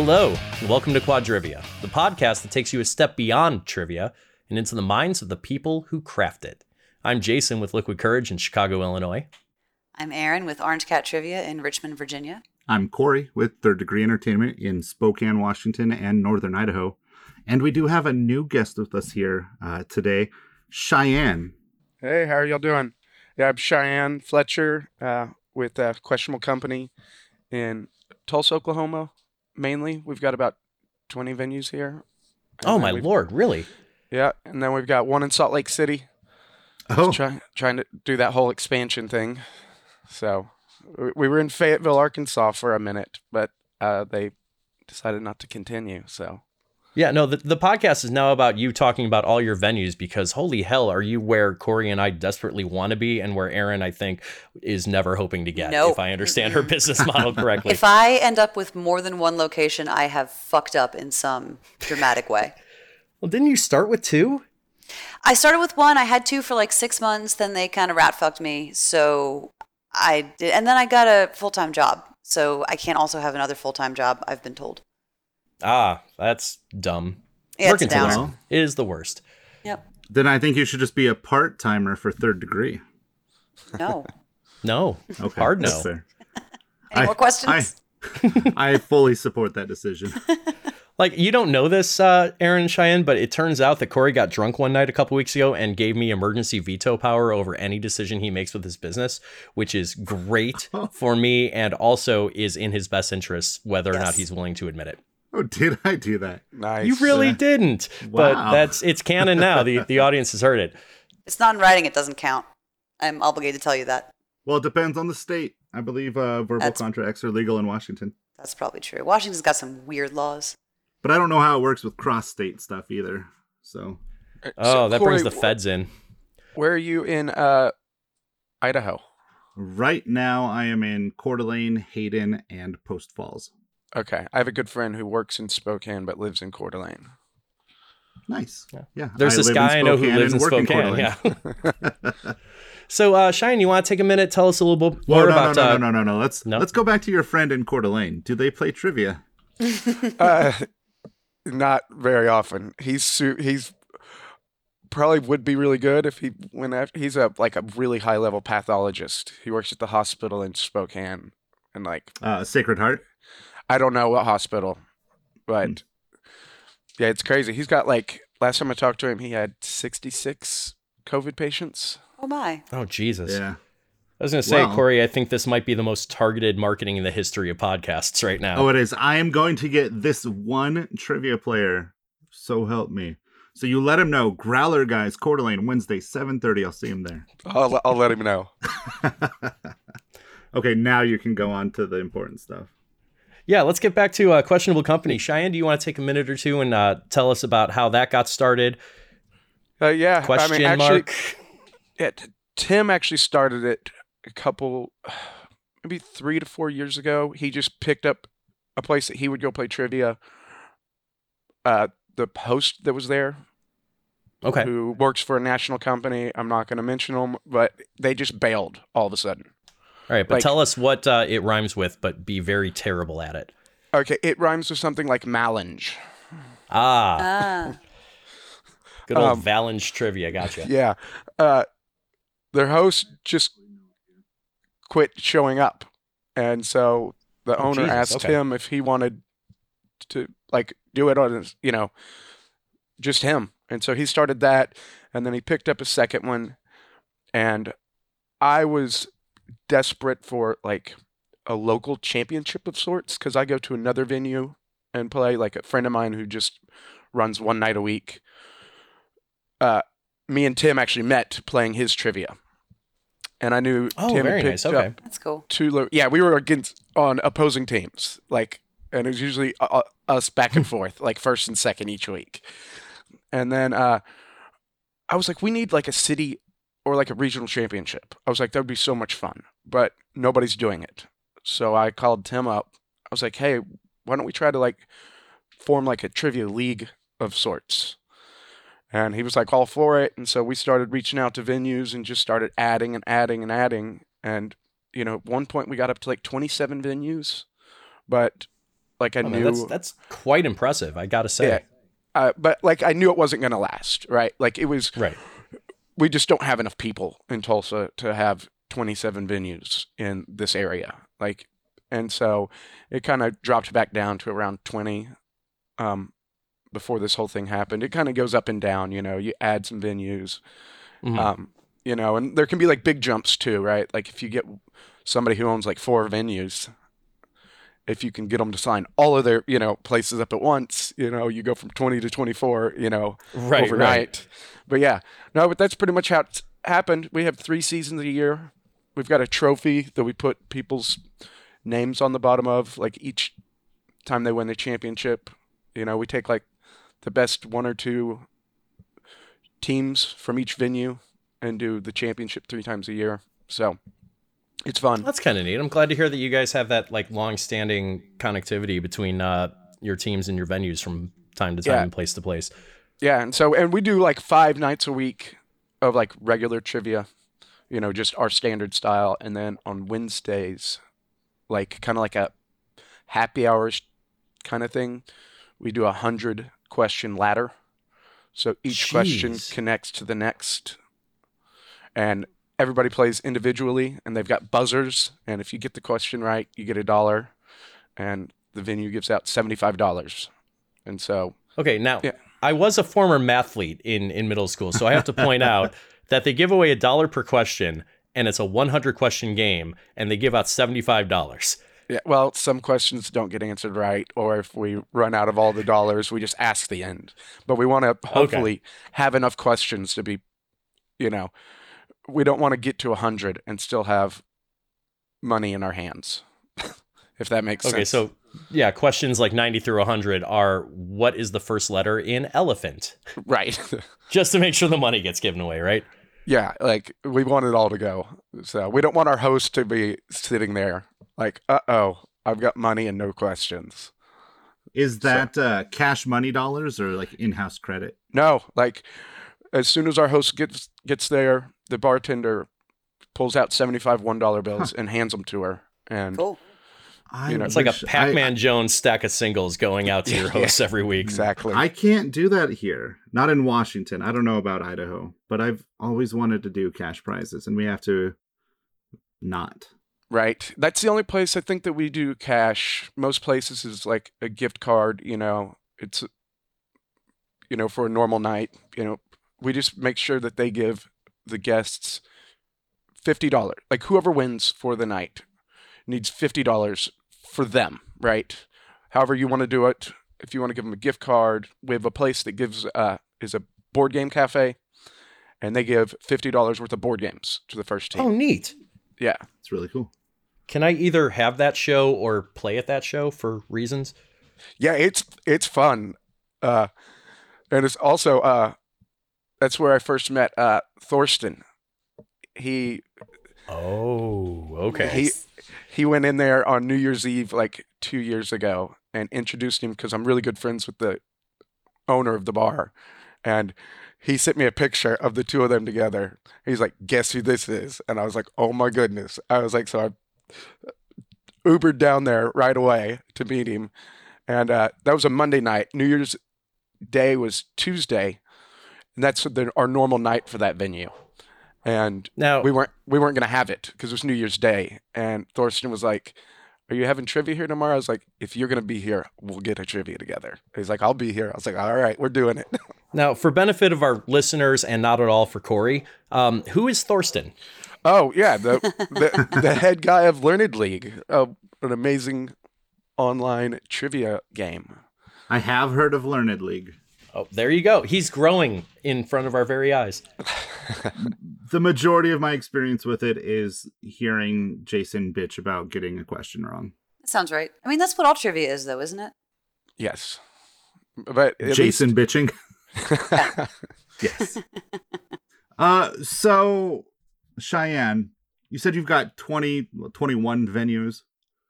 Hello, and welcome to Quadrivia, the podcast that takes you a step beyond trivia and into the minds of the people who craft it. I'm Jason with Liquid Courage in Chicago, Illinois. I'm Aaron with Orange Cat Trivia in Richmond, Virginia. I'm Corey with Third Degree Entertainment in Spokane, Washington, and Northern Idaho. And we do have a new guest with us here uh, today, Cheyenne. Hey, how are y'all doing? Yeah, I'm Cheyenne Fletcher uh, with a Questionable Company in Tulsa, Oklahoma. Mainly, we've got about 20 venues here. Oh, my lord, really? Yeah, and then we've got one in Salt Lake City. Oh, Try, trying to do that whole expansion thing. So we- we were in Fayetteville, Arkansas for a minute, but uh, they decided not to continue. So Yeah, no, the, the podcast is now about you talking about all your venues because holy hell, are you where Corey and I desperately want to be and where Aaron, I think, is never hoping to get, Nope. if I understand her business model correctly. If I end up with more than one location, I have fucked up in some dramatic way. well, didn't you start with two? I started with one. I had two for like six months. Then they kind of rat fucked me. So I did, and then I got a full time job. So I can't also have another full time job. I've been told. Ah, that's dumb. Yeah, it's Working down. towards it. It is the worst. Yep. then I think you should just be a part timer for Third Degree. No. No. Okay, Hard no. Any I- more questions? I, I fully support that decision. Like you don't know this, uh, Aaron and Cheyenne, but it turns out that Corey got drunk one night a couple weeks ago and gave me emergency veto power over any decision he makes with his business, which is great for me and also is in his best interests, whether or not he's willing to admit it. Oh, did I do that? nice. You really Uh, didn't, but that's it's canon now. the The audience has heard it. it's not in writing. It doesn't count. I'm obligated to tell you that. Well, it depends on the state. I believe uh, verbal That's- contracts are legal in Washington. That's probably true. Washington's got some weird laws. But I don't know how it works with cross state stuff either. So, Uh, Oh, so, that brings the feds in. Where are you in uh, Idaho? right now I am in Coeur d'Alene, Hayden, and Post Falls. Okay, I have a good friend who works in Spokane but lives in Coeur d'Alene. Nice. Yeah. Yeah. There's I this guy I know who lives in and work Coeur Spokane. d'Alene. Yeah. so, uh, Cheyenne, you want to take a minute? Tell us a little bit Well, more no, about. no, no, uh, no, no, no, no. Let's no? let's go back to your friend in Coeur d'Alene. Do they play trivia? uh, not very often. He's su- he's probably would be really good if he went after. He's a like a really high level pathologist. He works at the hospital in Spokane, and like Uh, Sacred Heart. I don't know what hospital, but hmm. yeah, it's crazy. He's got like last time I talked to him, he had sixty six COVID patients. Oh my. Oh Jesus! Yeah. I was going to say, Wow. Corey, I think this might be the most targeted marketing in the history of podcasts right now. Oh, it is. I am going to get this one trivia player. So help me. So you let him know. Growler guys, Coeur d'Alene, Wednesday, seven thirty. I'll see him there. I'll I'll let him know. okay, now you can go on to the important stuff. Yeah, let's get back to uh, questionable company. Cheyenne, do you want to take a minute or two and uh, tell us about how that got started? Uh, yeah, Question I mean, actually, mark. Yeah, Tim actually started it a couple, maybe three to four years ago. He just picked up a place that he would go play trivia. Uh, the host that was there, Okay. who works for a national company, I'm not going to mention them, but they just bailed all of a sudden. All right, but like- tell us what uh, it rhymes with, but be very terrible at it. Okay, it rhymes with something like Malinge. Ah, Ah. good old um, Valange trivia. Gotcha. Yeah. Uh, their host just quit showing up. And so the Oh, owner Jesus, asked okay. him if he wanted to like do it on his, you know, just him. And so he started that and then he picked up a second one and I was desperate for like a local championship of sorts cuz I go to another venue and play like a friend of mine who just runs one night a week. Uh me and Tim actually met playing his trivia. And I knew Oh, Tim had very picked nice. Okay. up That's cool. two lo- yeah we were against on opposing teams like and it was usually uh, uh, us back and forth like first and second each week and then uh i was like we need like a city or like a regional championship i was like that would be so much fun but nobody's doing it so i called tim up i was like hey why don't we try to like form like a trivia league of sorts and he was like all for it and so we started reaching out to venues and just started adding and adding and adding and you know, at one point we got up to like 27 venues, but Like I Oh, man, knew that's that's quite impressive. I gotta say. Yeah. uh, but like I knew it wasn't going to last, right? Like it was Right. We just don't have enough people in Tulsa to have 27 venues in this area. Like, and so it kind of dropped back down to around 20 um, before this whole thing happened. It kind of goes up and down, you know, you add some venues, Mhm. um, you know, and there can be like big jumps too, right? Like if you get somebody who owns like four venues, if you can get them to sign all of their, you know, places up at once, you know, you go from 20 to 24, you know, right. overnight. Right. But yeah, no, but that's pretty much how it's happened. We have three seasons a year. We've got a trophy that we put people's names on the bottom of, like each time they win the championship. You know, we take like the best one or two teams from each venue and do the championship three times a year. So it's fun. That's kind of neat. I'm glad to hear that you guys have that like long-standing connectivity between uh, your teams and your venues from time to time Yeah. and place to place. Yeah, and so and we do like five nights a week of like regular trivia, you know, just our standard style, and then on Wednesdays, like kind of like a happy hours kind of thing, we do a hundred question ladder. So each question connects to the next, and everybody plays individually, and they've got buzzers, and if you get the question right, you get a dollar, and the venue gives out seventy-five dollars, and so Okay, now Yeah. I was a former mathlete in in middle school, so I have to point out that they give away a dollar per question, and it's a 100 question game, and they give out 75 dollars. Yeah, well, some questions don't get answered right, or if we run out of all the dollars, we just ask the end. But we want to hopefully have enough questions to be, you know, we don't want to get to 100 and still have money in our hands, if that makes Okay, sense. Okay, so yeah, questions like 90 through 100 are what is the first letter in elephant, right. just to make sure the money gets given away, right? yeah, like we want it all to go. So we don't want our host to be sitting there like, uh oh, I've got money and no questions. Is that uh, cash money dollars or like in-house credit? No, like as soon as our host gets gets there, the bartender pulls out seventy five one dollar bills and hands them to her. And Cool. You know, It's like a wish- Pac-Man Jones stack of singles going out to your Yeah. hosts every week. exactly, I can't do that here. Not in Washington. I don't know about Idaho, but I've always wanted to do cash prizes, and we have to not. right. That's the only place I think that we do cash. Most places is like a gift card. You know, it's you know for a normal night. You know, we just make sure that they give the guests fifty dollars. Like whoever wins for the night needs fifty dollars for them, right? However you want to do it. If you want to give them a gift card, we have a place that gives uh is a board game cafe, and they give fifty dollars worth of board games to the first team. Oh, neat. Yeah, It's really cool. Can I either have that show or play at that show for reasons? yeah, it's it's fun, uh, and it's also uh, that's where I first met uh Thorsten. He Oh, okay. he he went in there on New Year's Eve like two years ago and introduced him because I'm really good friends with the owner of the bar, and he sent me a picture of the two of them together. He's like, "Guess who this is?" And I was like, "Oh my goodness!" I was like, so I Ubered down there right away to meet him, and uh, that was a Monday night. New Year's Day was Tuesday, and that's the, our normal night for that venue. And now, we weren't we weren't gonna have it because it was New Year's Day, and Thorsten was like, "Are you having trivia here tomorrow?" I was like, "If you're gonna be here, we'll get a trivia together." He's like, "I'll be here." I was like, "All right, we're doing it." now, for benefit of our listeners and not at all for Corey, um, who is Thorsten? oh yeah, the the, the head guy of Learned League, uh, an amazing online trivia game. I have heard of Learned League. Oh, there you go. He's growing in front of our very eyes. The majority of my experience with it is hearing Jason bitch about getting a question wrong. That sounds right. I mean, that's what all trivia is, though, isn't it? Yes, but at Jason bitching. Yes. uh so Cheyenne, you said you've got 20 21 venues.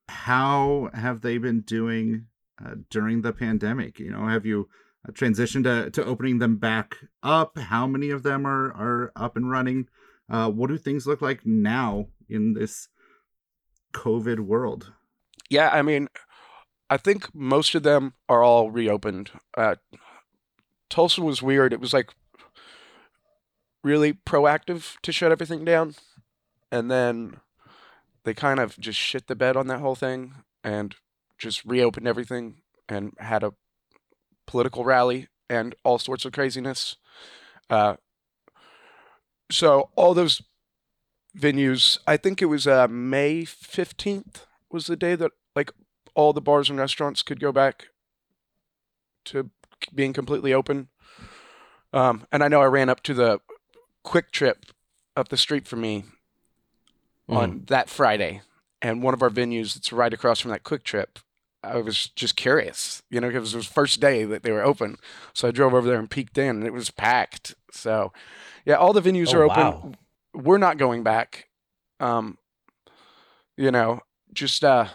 How have they been doing uh, during the pandemic? You know, have you transitioned to, to opening them back up? How many of them are are up and running? Uh, what do things look like now in this COVID world? yeah, I mean, I think most of them are all reopened. Uh, Tulsa was weird. It was like really proactive to shut everything down, and then they kind of just shit the bed on that whole thing and just reopened everything and had a political rally and all sorts of craziness. Uh, so all those venues, I think it was uh, May fifteenth was the day that like all the bars and restaurants could go back to being completely open. Um, and I know I ran up to the QuikTrip up the street from me on that Friday, and one of our venues that's right across from that QuikTrip. I was just curious, you know, because it was the first day that they were open. So I drove over there and peeked in, and it was packed. So, yeah, all the venues Oh, are open. wow. We're not going back. Um, you know, just uh,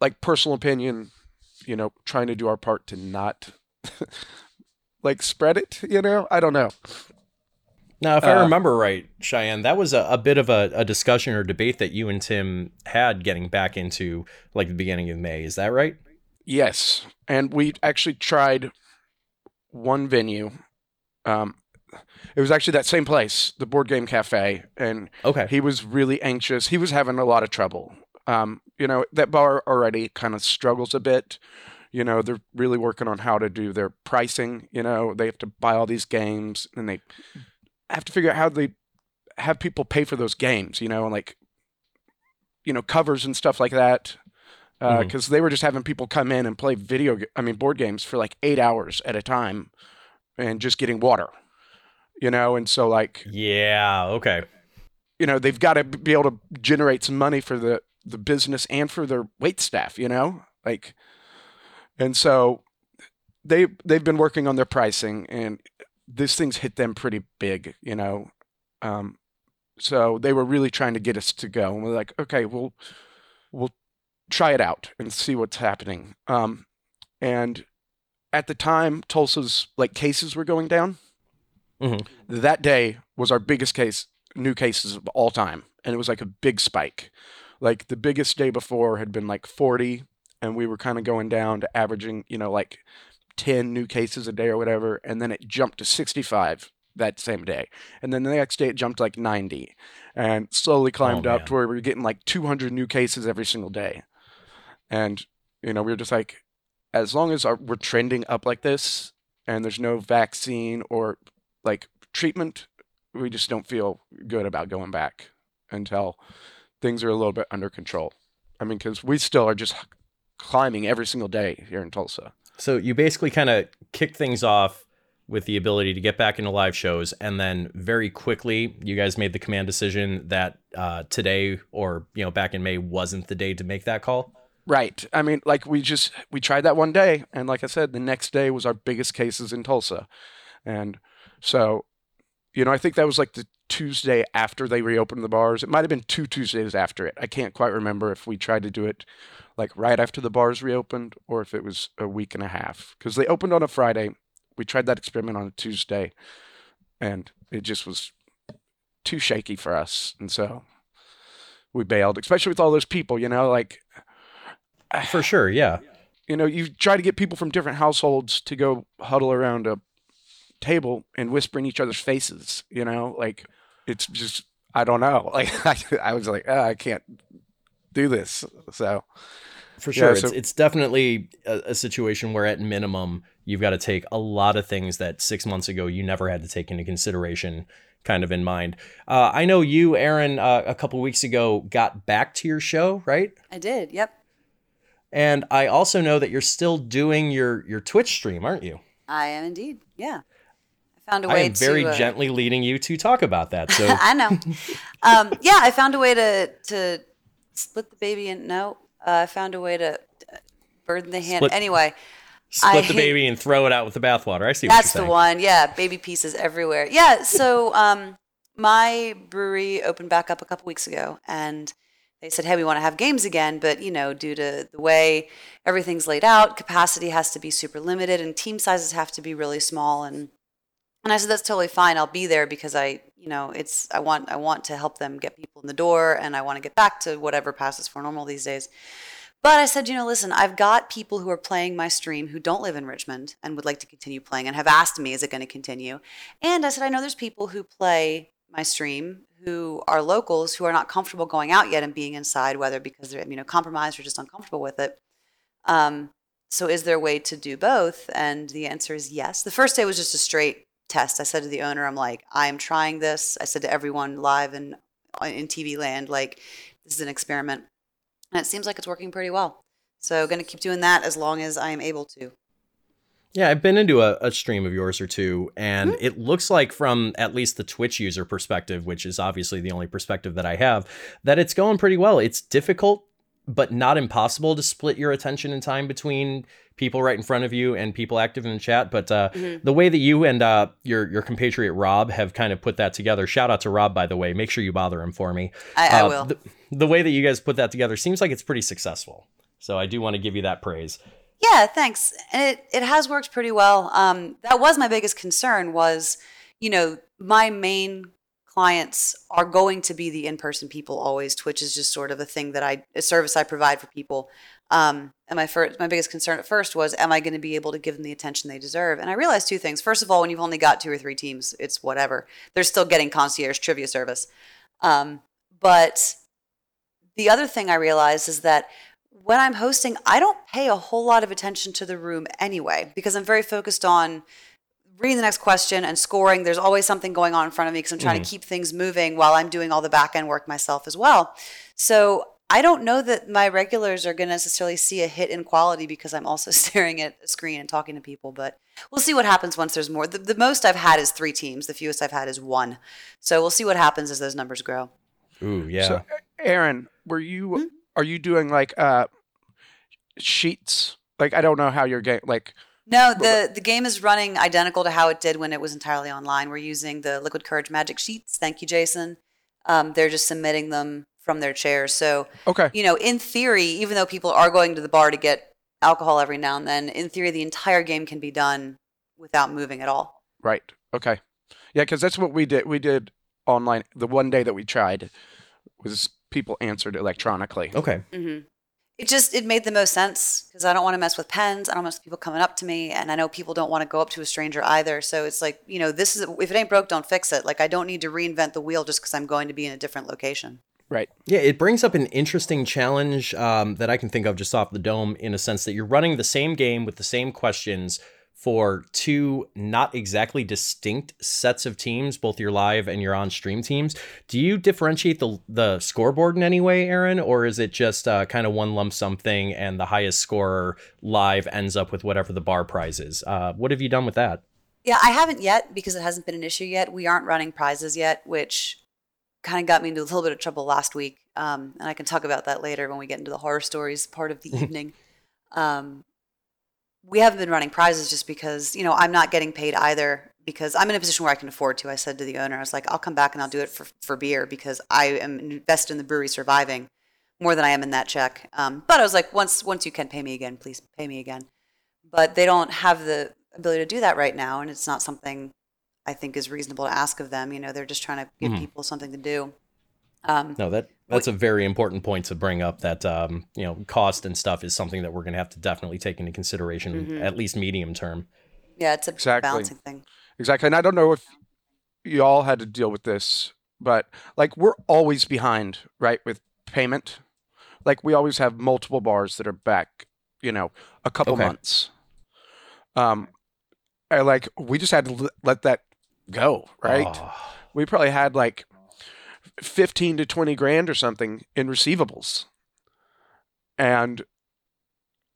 like personal opinion, you know, trying to do our part to not like spread it. You know, I don't know. Now, if I Uh, remember right, Cheyenne, that was a, a bit of a, a discussion or debate that you and Tim had getting back into like the beginning of May. Is that right? Yes, and we actually tried one venue. Um, it was actually that same place, the Board Game Cafe, and Okay. he was really anxious. He was having a lot of trouble. Um, you know, that bar already kind of struggles a bit. You know, they're really working on how to do their pricing. You know, they have to buy all these games and they have to figure out how they have people pay for those games, you know, and like, you know, covers and stuff like that. Because Mhm. they were just having people come in and play video, I mean, board games for like eight hours at a time and just getting water, you know, and so like, Yeah. Okay. you know they've got to be able to generate some money for the the business and for their wait staff you know like and so they they've been working on their pricing and this thing's hit them pretty big you know? Um so they were really trying to get us to go and we're like okay we'll we'll try it out and see what's happening. Um and at the time tulsa's like cases were going down. Mhm. that day was our biggest case new cases of all time and it was like a big spike. Like the biggest day before had been like 40 and we were kind of going down to averaging you know like 10 new cases a day or whatever and then it jumped to 65 that same day and then the next day it jumped like 90 and slowly oh, climbed up man. to where we were getting like 200 new cases every single day and you know we were just like as long as our, we're trending up like this and there's no vaccine or like treatment we just don't feel good about going back until things are a little bit under control. I mean, because we still are just climbing every single day here in Tulsa. So you basically kind of kick things off with the ability to get back into live shows, and then very quickly, you guys made the command decision that uh, today or you know back in May wasn't the day to make that call. Right. I mean, like we just we tried that one day, and like I said, the next day was our biggest cases in Tulsa, and so, you know, I think that was like the Tuesday after they reopened the bars. It might have been two Tuesdays after it. I can't quite remember if we tried to do it like right after the bars reopened or if it was a week and a half because they opened on a Friday. We tried that experiment on a Tuesday, and it just was too shaky for us, and so we bailed. Especially with all those people, you know, like For sure, yeah. you know, you try to get people from different households to go huddle around a table and whisper in each other's faces. You know, like it's just I don't know. Like I, I was like, "Ah, I can't do this. So For Yeah, sure. so- it's, it's definitely a, a situation where, at minimum, you've got to take a lot of things that six months ago you never had to take into consideration, kind of in mind. Uh, I know you, Aaron, uh, a couple weeks ago got back to your show, right? I did. Yep. And I also know that you're still doing your your Twitch stream, aren't you? I am indeed. Yeah. I found a I way am very to. uh, gently leading you to talk about that. So I know. um, yeah, I found a way to to split the baby and no, uh, I found a way to uh, burden the hand. Split- Anyway, split I- the baby and throw it out with the bathwater. I see that's what the one. Yeah, baby pieces everywhere. Yeah. So um, my brewery opened back up a couple weeks ago, and they said, "Hey, we want to have games again, but you know, due to the way everything's laid out, capacity has to be super limited, and team sizes have to be really small." And and I said, "That's totally fine. I'll be there because I, you know, it's I want I want to help them get people in the door, and I want to get back to whatever passes for normal these days." But I said, you know, listen, I've got people who are playing my stream who don't live in Richmond and would like to continue playing and have asked me, is it going to continue? And I said, I know there's people who play my stream who are locals who are not comfortable going out yet and being inside, whether because they're you know compromised or just uncomfortable with it. Um, so is there a way to do both? And the answer is yes. The first day was just a straight test. I said to the owner, I'm like, I'm trying this. I said to everyone live and in TV land, like, this is an experiment. And it seems like it's working pretty well. So going to keep doing that as long as I am able to. Yeah, I've been into a, a stream of yours or two, and mm-hmm. it looks like, from at least the Twitch user perspective, which is obviously the only perspective that I have, that it's going pretty well. It's difficult, but not impossible to split your attention and time between people right in front of you and people active in the chat. But uh, mm-hmm. the way that you and uh, your your compatriot Rob have kind of put that together, shout out to Rob, by the way. Make sure you bother him for me. I, uh, I will. The, the way that you guys put that together seems like it's pretty successful. So I do want to give you that praise. Yeah, thanks. And it, it has worked pretty well. Um, that was my biggest concern was, you know, my main clients are going to be the in-person people always. Twitch is just sort of a thing that I, a service I provide for people. Um, and my first, my biggest concern at first was, am I going to be able to give them the attention they deserve? And I realized two things. First of all, when you've only got two or three teams, it's whatever. They're still getting concierge trivia service. Um, but the other thing I realized is that when I'm hosting, I don't pay a whole lot of attention to the room anyway because I'm very focused on reading the next question and scoring. There's always something going on in front of me because I'm trying mm-hmm. to keep things moving while I'm doing all the back end work myself as well. So I don't know that my regulars are going to necessarily see a hit in quality because I'm also staring at a screen and talking to people. But we'll see what happens once there's more. The, the most I've had is three teams. The fewest I've had is one. So we'll see what happens as those numbers grow. Ooh, yeah. So, Aaron, were you hmm? are you doing like uh sheets? Like I don't know how your game like. No, the the game is running identical to how it did when it was entirely online. We're using the Liquid Courage Magic Sheets. Thank you, Jason. Um, they're just submitting them from their chairs. So, okay, you know, in theory, even though people are going to the bar to get alcohol every now and then, in theory, the entire game can be done without moving at all. Right. Okay. Yeah, because that's what we did. We did online the one day that we tried was people answered electronically. Okay. Mm-hmm it just it made the most sense because I don't want to mess with pens. I don't with people coming up to me, and I know people don't want to go up to a stranger either. So it's like you know, this is if it ain't broke, don't fix it. Like I don't need to reinvent the wheel just because I'm going to be in a different location. Right. Yeah, it brings up an interesting challenge um, that I can think of just off the dome in a sense that you're running the same game with the same questions for two not exactly distinct sets of teams, both your live and your on stream teams. Do you differentiate the the scoreboard in any way, Aaron, or is it just uh, kind of one lump sum thing and the highest scorer live ends up with whatever the bar prize is? Uh, what have you done with that? Yeah, I haven't yet because it hasn't been an issue yet. We aren't running prizes yet, which kind of got me into a little bit of trouble last week. Um, and I can talk about that later when we get into the horror stories part of the evening. Um, we haven't been running prizes just because you know I'm not getting paid either because I'm in a position where I can afford to. I said to the owner, I was like, I'll come back and I'll do it for for beer because I am invested in the brewery surviving more than I am in that check. Um, but I was like, once once you can pay me again, please pay me again. But they don't have the ability to do that right now, and it's not something I think is reasonable to ask of them. You know, they're just trying to give mm-hmm. people something to do. Um, no, that that's a very important point to bring up. That um, you know, cost and stuff is something that we're going to have to definitely take into consideration, mm-hmm. at least medium term. Yeah, it's a exactly. balancing thing. Exactly, and I don't know if you all had to deal with this, but like we're always behind, right, with payment. Like we always have multiple bars that are back, you know, a couple okay. months. Um, and like we just had to let that go, right? Oh. We probably had like 15 to 20 grand or something in receivables. And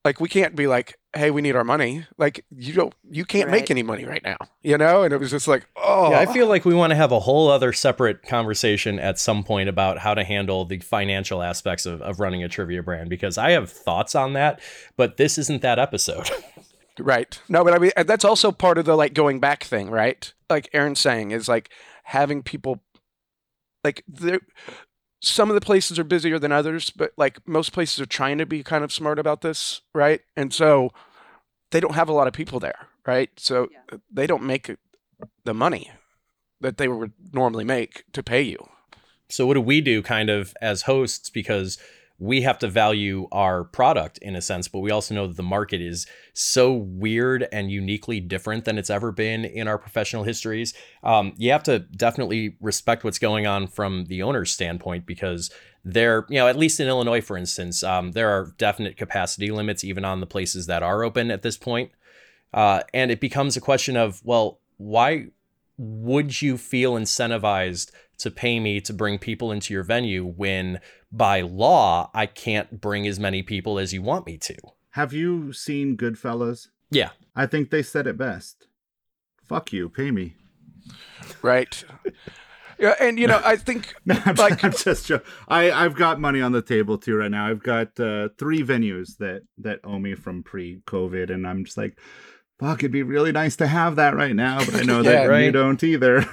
like we can't be like, hey, we need our money. Like you don't you can't right. make any money right now. You know? And it was just like, oh Yeah, I feel like we want to have a whole other separate conversation at some point about how to handle the financial aspects of, of running a trivia brand because I have thoughts on that, but this isn't that episode. right. No, but I mean that's also part of the like going back thing, right? Like Aaron's saying is like having people like there some of the places are busier than others, but like most places are trying to be kind of smart about this, right? And so they don't have a lot of people there, right? So yeah. they don't make the money that they would normally make to pay you. So what do we do kind of as hosts because we have to value our product in a sense, but we also know that the market is so weird and uniquely different than it's ever been in our professional histories. Um, you have to definitely respect what's going on from the owner's standpoint because there, you know, at least in Illinois, for instance, um, there are definite capacity limits even on the places that are open at this point. Uh, and it becomes a question of, well, why would you feel incentivized to pay me to bring people into your venue when by law I can't bring as many people as you want me to? Have you seen Goodfellas? Yeah. I think they said it best. Fuck you, pay me. Right. Yeah, and you know, I think No, I'm, like I'm just joking. I I've got money on the table too right now. I've got uh, three venues that that owe me from pre-COVID, and I'm just like, fuck, it'd be really nice to have that right now, but I know Yeah, that you don't either.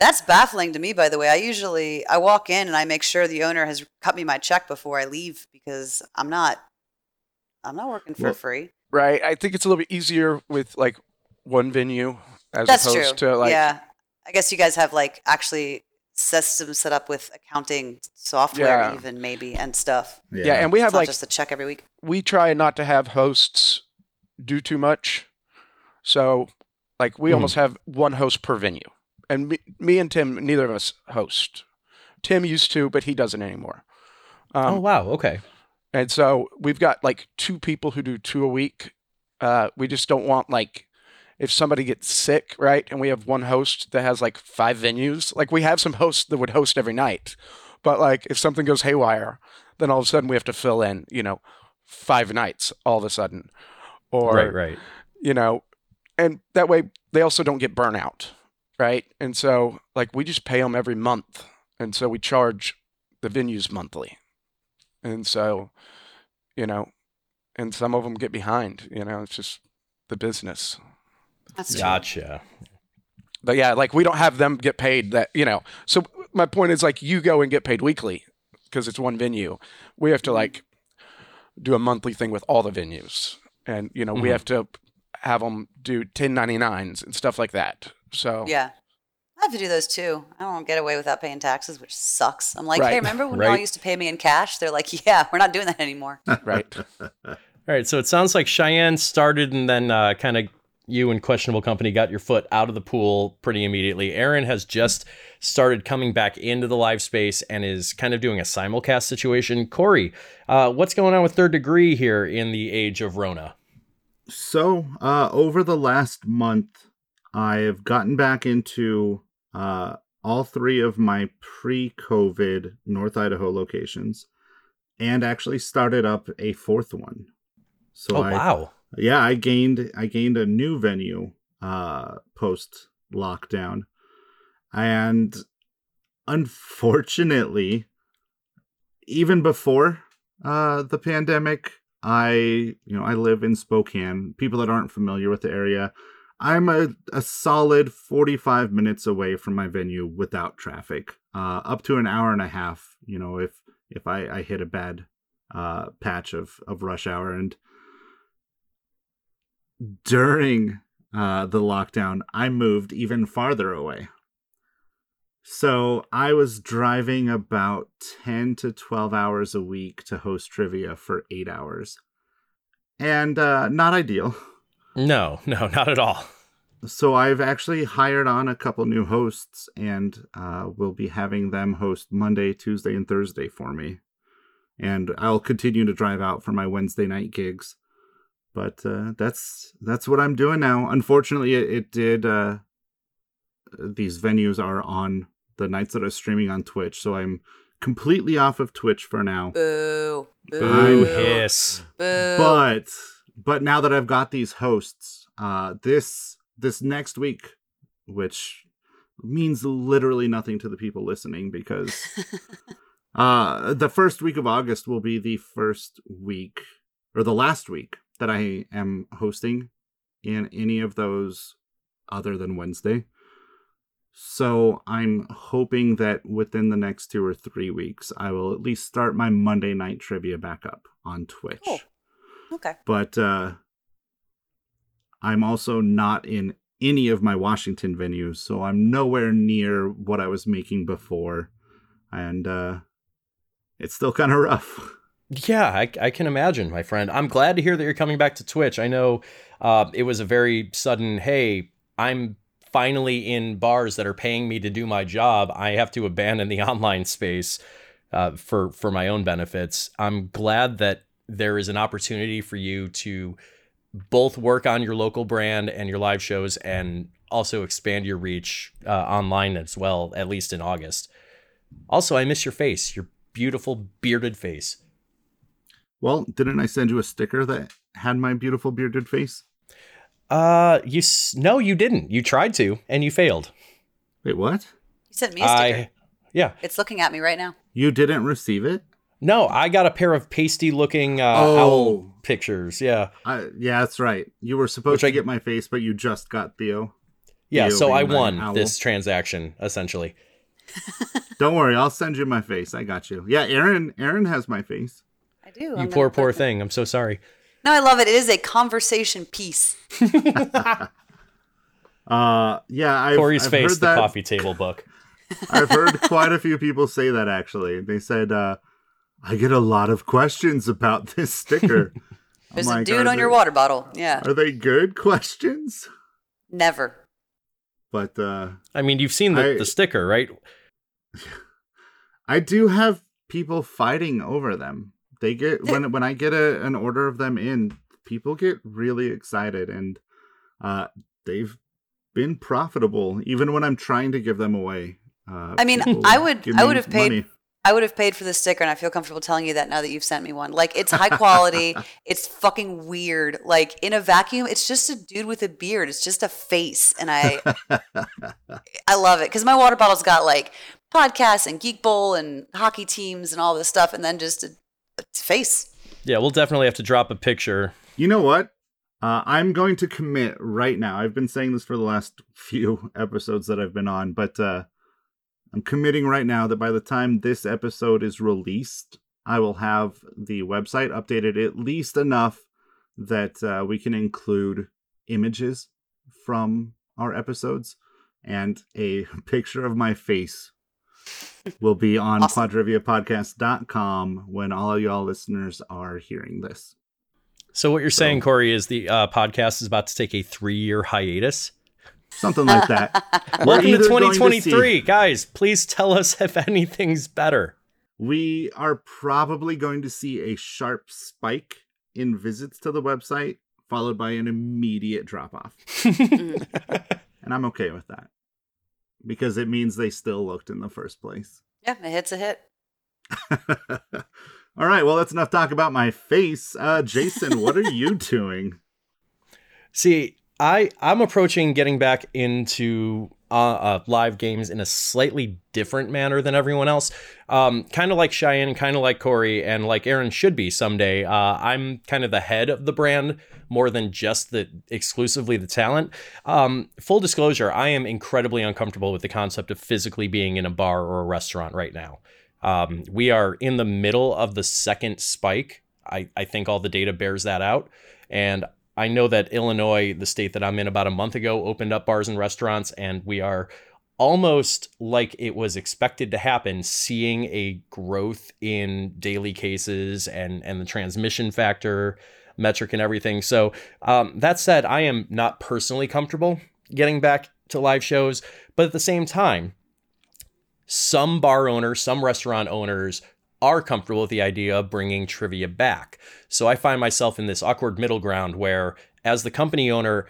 That's baffling to me, by the way. I usually I walk in and I make sure the owner has cut me my check before I leave because I'm not I'm not working for Well, free. right, I think it's a little bit easier with like one venue as That's opposed true. to like yeah, I guess you guys have like actually systems set up with accounting software, Yeah. even maybe and stuff. yeah. and we have not like just a check every week. we try not to have hosts do too much. So, like, we Mhm. almost have one host per venue. And me, me and Tim, neither of us host. Tim used to, but he doesn't anymore. Um, oh wow. Okay. And so we've got like two people who do two a week. Uh, we just don't want like if somebody gets sick, right? And we have one host that has like five venues. Like we have some hosts that would host every night, but like if something goes haywire, then all of a sudden we have to fill in, you know, five nights all of a sudden, or right. Right. you know, and that way they also don't get burnout, right? And so like we just pay them every month, and so we charge the venues monthly, and so you know, and some of them get behind, you know, it's just the business. That's true. Gotcha. But yeah, like we don't have them get paid that, you know. So my point is like you go and get paid weekly because it's one venue. We have to like do a monthly thing with all the venues. And you know, we Mhm. have to have them do 1099s and stuff like that. So Yeah. I have to do those too. I don't get away without paying taxes, which sucks. I'm like, Right. hey, remember when y'all used to pay me in cash? They're like, yeah, we're not doing that anymore. right. All right, so it sounds like Cheyenne started and then uh, kind of you and Questionable Company got your foot out of the pool pretty immediately. Aaron has just started coming back into the live space and is kind of doing a simulcast situation. Corey, uh, what's going on with Third Degree here in the age of Rona? So, uh, over the last month, I've gotten back into uh, all three of my pre COVID North Idaho locations and actually started up a fourth one. So, oh, I, wow. yeah, I gained I gained a new venue uh, post lockdown, and unfortunately, even before uh, the pandemic, I you know I live in Spokane. People that aren't familiar with the area, I'm a, a solid 45 minutes away from my venue without traffic, uh, up to an hour and a half. You know if if I, I hit a bad uh, patch of of rush hour and during uh, the lockdown, I moved even farther away. So I was driving about 10 to 12 hours a week to host trivia for eight hours. And uh, not ideal. No, no, not at all. So I've actually hired on a couple new hosts and uh, will be having them host Monday, Tuesday, and Thursday for me. And I'll continue to drive out for my Wednesday night gigs. But uh, that's that's what I'm doing now. Unfortunately, it, it did. Uh, these venues are on the nights that are streaming on Twitch, so I'm completely off of Twitch for now. Boo. Boo. Boo I'm- hiss. Boo. but but now that I've got these hosts, uh, this this next week, which means literally nothing to the people listening because uh, the first week of August will be the first week or the last week that I am hosting in any of those other than Wednesday. So I'm hoping that within the next two or three weeks, I will at least start my Monday night trivia back up on Twitch Cool. Okay. but uh I'm also not in any of my Washington venues, so I'm nowhere near what I was making before. And uh it's still kind of rough. Yeah, I, I can imagine, my friend. I'm glad to hear that you're coming back to Twitch. I know uh, it was a very sudden, hey, I'm finally in bars that are paying me to do my job. I have to abandon the online space uh, for for my own benefits. I'm glad that there is an opportunity for you to both work on your local brand and your live shows and also expand your reach uh, online as well, at least in August. Also, I miss your face, your beautiful bearded face. Well, didn't I send you a sticker that had my beautiful bearded face? Uh, you s- no, you didn't. You tried to, and you failed. Wait, what? You sent me a sticker. I, yeah, It's looking at me right now. You didn't receive it? No, I got a pair of pasty-looking uh, Oh. owl pictures. Yeah, I, yeah, that's right. You were supposed Which to I- get my face, but you just got Theo. yeah. Theo So I won owl. this transaction essentially. Don't worry, I'll send you my face. I got you. Yeah, Aaron. Aaron has my face. I do. You I'm poor, poor thing. I'm so sorry. No, I love it. It is a conversation piece. Uh, yeah, I've, Corey's I've face, heard the that. coffee table book. I've heard quite a few people say that actually. They said, uh, "I get a lot of questions about this sticker." I'm There's a like, dude are on your water bottle. Yeah. Are they good questions? Never. But uh, I mean, you've seen the, I- the sticker, right? I do have people fighting over them. They get when when I get a, an order of them in, people get really excited, and uh, they've been profitable even when I'm trying to give them away. Uh, I mean, I would- I would have paid- money. I would have paid for the sticker, and I feel comfortable telling you that now that you've sent me one. Like, it's high quality. it's fucking weird. Like, in a vacuum, it's just a dude with a beard. It's just a face, and I, I love it because my water bottle's got like podcasts and Geek Bowl and hockey teams and all this stuff, and then just a, a face. Yeah, we'll definitely have to drop a picture. You know what? Uh, I'm going to commit right now. I've been saying this for the last few episodes that I've been on, but uh, I'm committing right now that by the time this episode is released, I will have the website updated at least enough that uh, we can include images from our episodes and a picture of my face will be on Awesome. quadriviapodcast.com when all of y'all listeners are hearing this. So what you're saying, Corey, is the uh, podcast is about to take a three-year hiatus. Something like that. Welcome to either going to 2023, guys. Please tell us if anything's better. We are probably going to see a sharp spike in visits to the website, followed by an immediate drop off. And I'm okay with that because it means they still looked in the first place. Yeah, it hits a hit. All right, well, that's enough talk about my face. Uh, Jason, what are you doing? See, I I'm approaching getting back into uh, uh, live games in a slightly different manner than everyone else. Um, kind of like Cheyenne, kind of like Corey, and like Aaron should be someday. Uh, I'm kind of the head of the brand more than just the exclusively the talent. Um, full disclosure, I am incredibly uncomfortable with the concept of physically being in a bar or a restaurant right now. Um, we are in the middle of the second spike. I, I think all the data bears that out. And I know that Illinois, the state that I'm in about a month ago, opened up bars and restaurants, and we are almost like it was expected to happen, seeing a growth in daily cases and, and the transmission factor metric and everything. So, um, that said, I am not personally comfortable getting back to live shows, but at the same time, some bar owners, some restaurant owners are comfortable with the idea of bringing trivia back. So I find myself in this awkward middle ground where, as the company owner,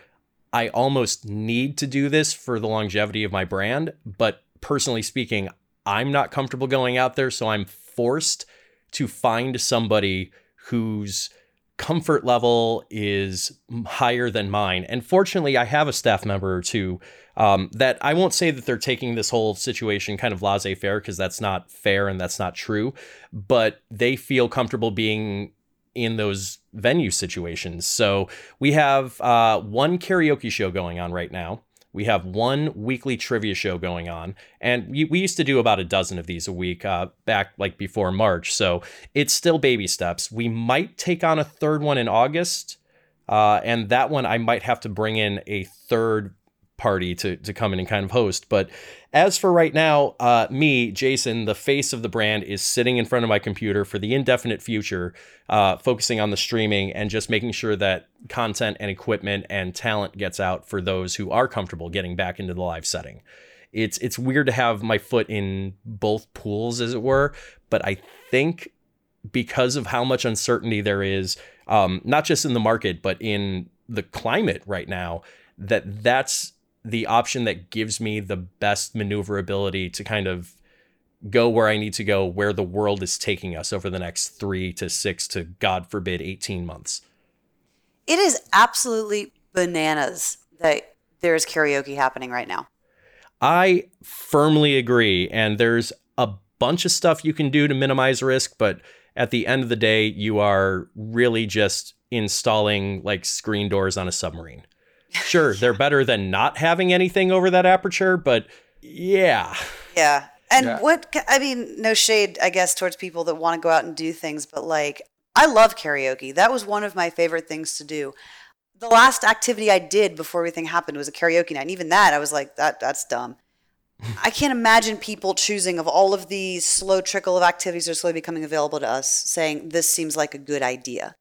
I almost need to do this for the longevity of my brand. But personally speaking, I'm not comfortable going out there. So I'm forced to find somebody whose comfort level is higher than mine. And fortunately, I have a staff member or two um, that I won't say that they're taking this whole situation kind of laissez faire because that's not fair and that's not true, but they feel comfortable being in those venue situations. So we have uh, one karaoke show going on right now. We have one weekly trivia show going on, and we, we used to do about a dozen of these a week uh, back like before March. So it's still baby steps. We might take on a third one in August, uh, and that one I might have to bring in a third party to to come in and kind of host. But as for right now, uh, me, Jason, the face of the brand, is sitting in front of my computer for the indefinite future, uh, focusing on the streaming and just making sure that content and equipment and talent gets out for those who are comfortable getting back into the live setting. It's it's weird to have my foot in both pools, as it were, but I think because of how much uncertainty there is, um, not just in the market but in the climate right now, that that's the option that gives me the best maneuverability to kind of go where I need to go, where the world is taking us over the next three to six to God forbid, 18 months. It is absolutely bananas that there's karaoke happening right now. I firmly agree. And there's a bunch of stuff you can do to minimize risk, but at the end of the day, you are really just installing like screen doors on a submarine. Sure, they're better than not having anything over that aperture, but yeah. Yeah. And Yeah. what I mean, no shade, I guess, towards people that want to go out and do things, but like, I love karaoke. That was one of my favorite things to do. The last activity I did before everything happened was a karaoke night. And even that, I was like, that that's dumb. I can't imagine people choosing of all of these slow trickle of activities that are slowly becoming available to us, saying this seems like a good idea.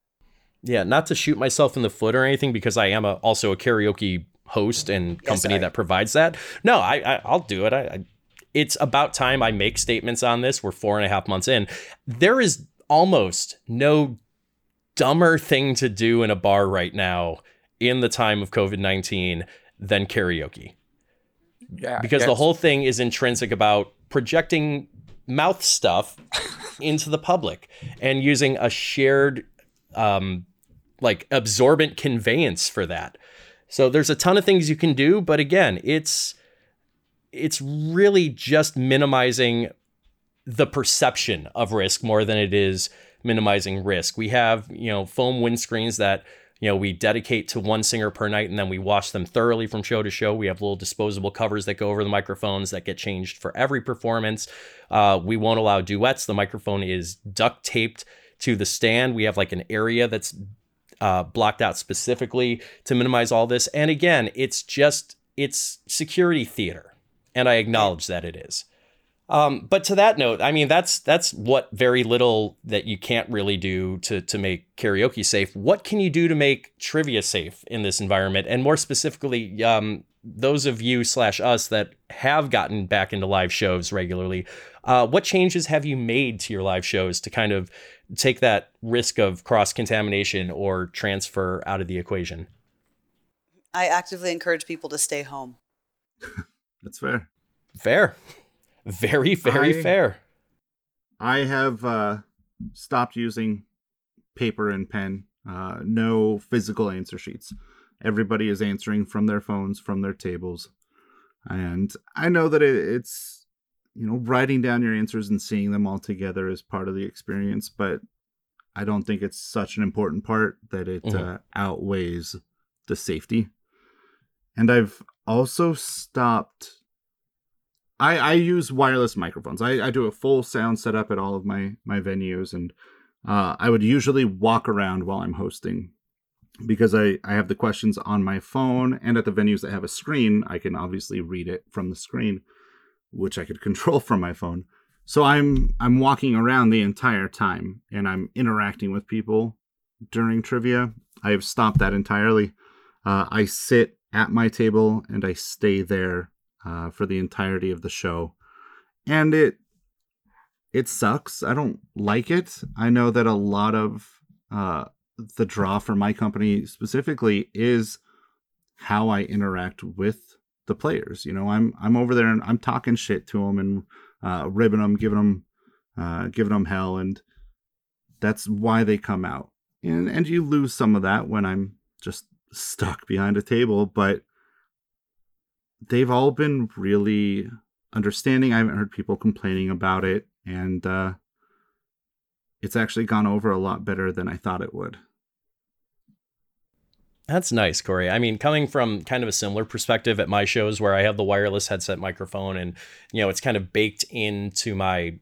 Yeah, not to shoot myself in the foot or anything because I am a, also a karaoke host and company sorry. that provides that. No, I, I I'll do it. I, I it's about time I make statements on this. We're four and a half months in. There is almost no dumber thing to do in a bar right now in the time of COVID nineteen than karaoke Yeah, because the whole thing is intrinsic about projecting mouth stuff into the public and using a shared um like absorbent conveyance for that. So there's a ton of things you can do but again it's it's really just minimizing the perception of risk more than it is minimizing risk. We have you know foam windscreens that you know we dedicate to one singer per night and then we wash them thoroughly from show to show. We have little disposable covers that go over the microphones that get changed for every performance. Uh, we won't allow duets. The microphone is duct taped to the stand. We have like an area that's uh, blocked out specifically to minimize all this and again it's just it's security theater and i acknowledge that it is um, but to that note, I mean that's that's what very little that you can't really do to to make karaoke safe. What can you do to make trivia safe in this environment? And more specifically, um, those of you slash us that have gotten back into live shows regularly, uh, what changes have you made to your live shows to kind of take that risk of cross contamination or transfer out of the equation? I actively encourage people to stay home. That's fair. Fair, very very I- fair. I have uh, stopped using paper and pen. Uh, no physical answer sheets. Everybody is answering from their phones, from their tables, and I know that it, it's you know writing down your answers and seeing them all together is part of the experience, but I don't think it's such an important part that it Mhm. uh, outweighs the safety. And I've also stopped I, I use wireless microphones. I, I do a full sound setup at all of my my venues, and uh, I would usually walk around while I'm hosting because I, I have the questions on my phone, and at the venues that have a screen, I can obviously read it from the screen, which I could control from my phone. So I'm I'm walking around the entire time, and I'm interacting with people during trivia. I have stopped that entirely. Uh, I sit at my table and I stay there uh, for the entirety of the show, and it it sucks. I don't like it. I know that a lot of uh, the draw for my company specifically is how I interact with the players. You know, I'm I'm over there and I'm talking shit to them and uh, ribbing them, giving them uh, giving them hell, and that's why they come out. And and you lose some of that when I'm just stuck behind a table, but they've all been really understanding. I haven't heard people complaining about it, and uh, it's actually gone over a lot better than I thought it would. That's nice, Corey. I mean, coming from kind of a similar perspective at my shows where I have the wireless headset microphone and, you know, it's kind of baked into my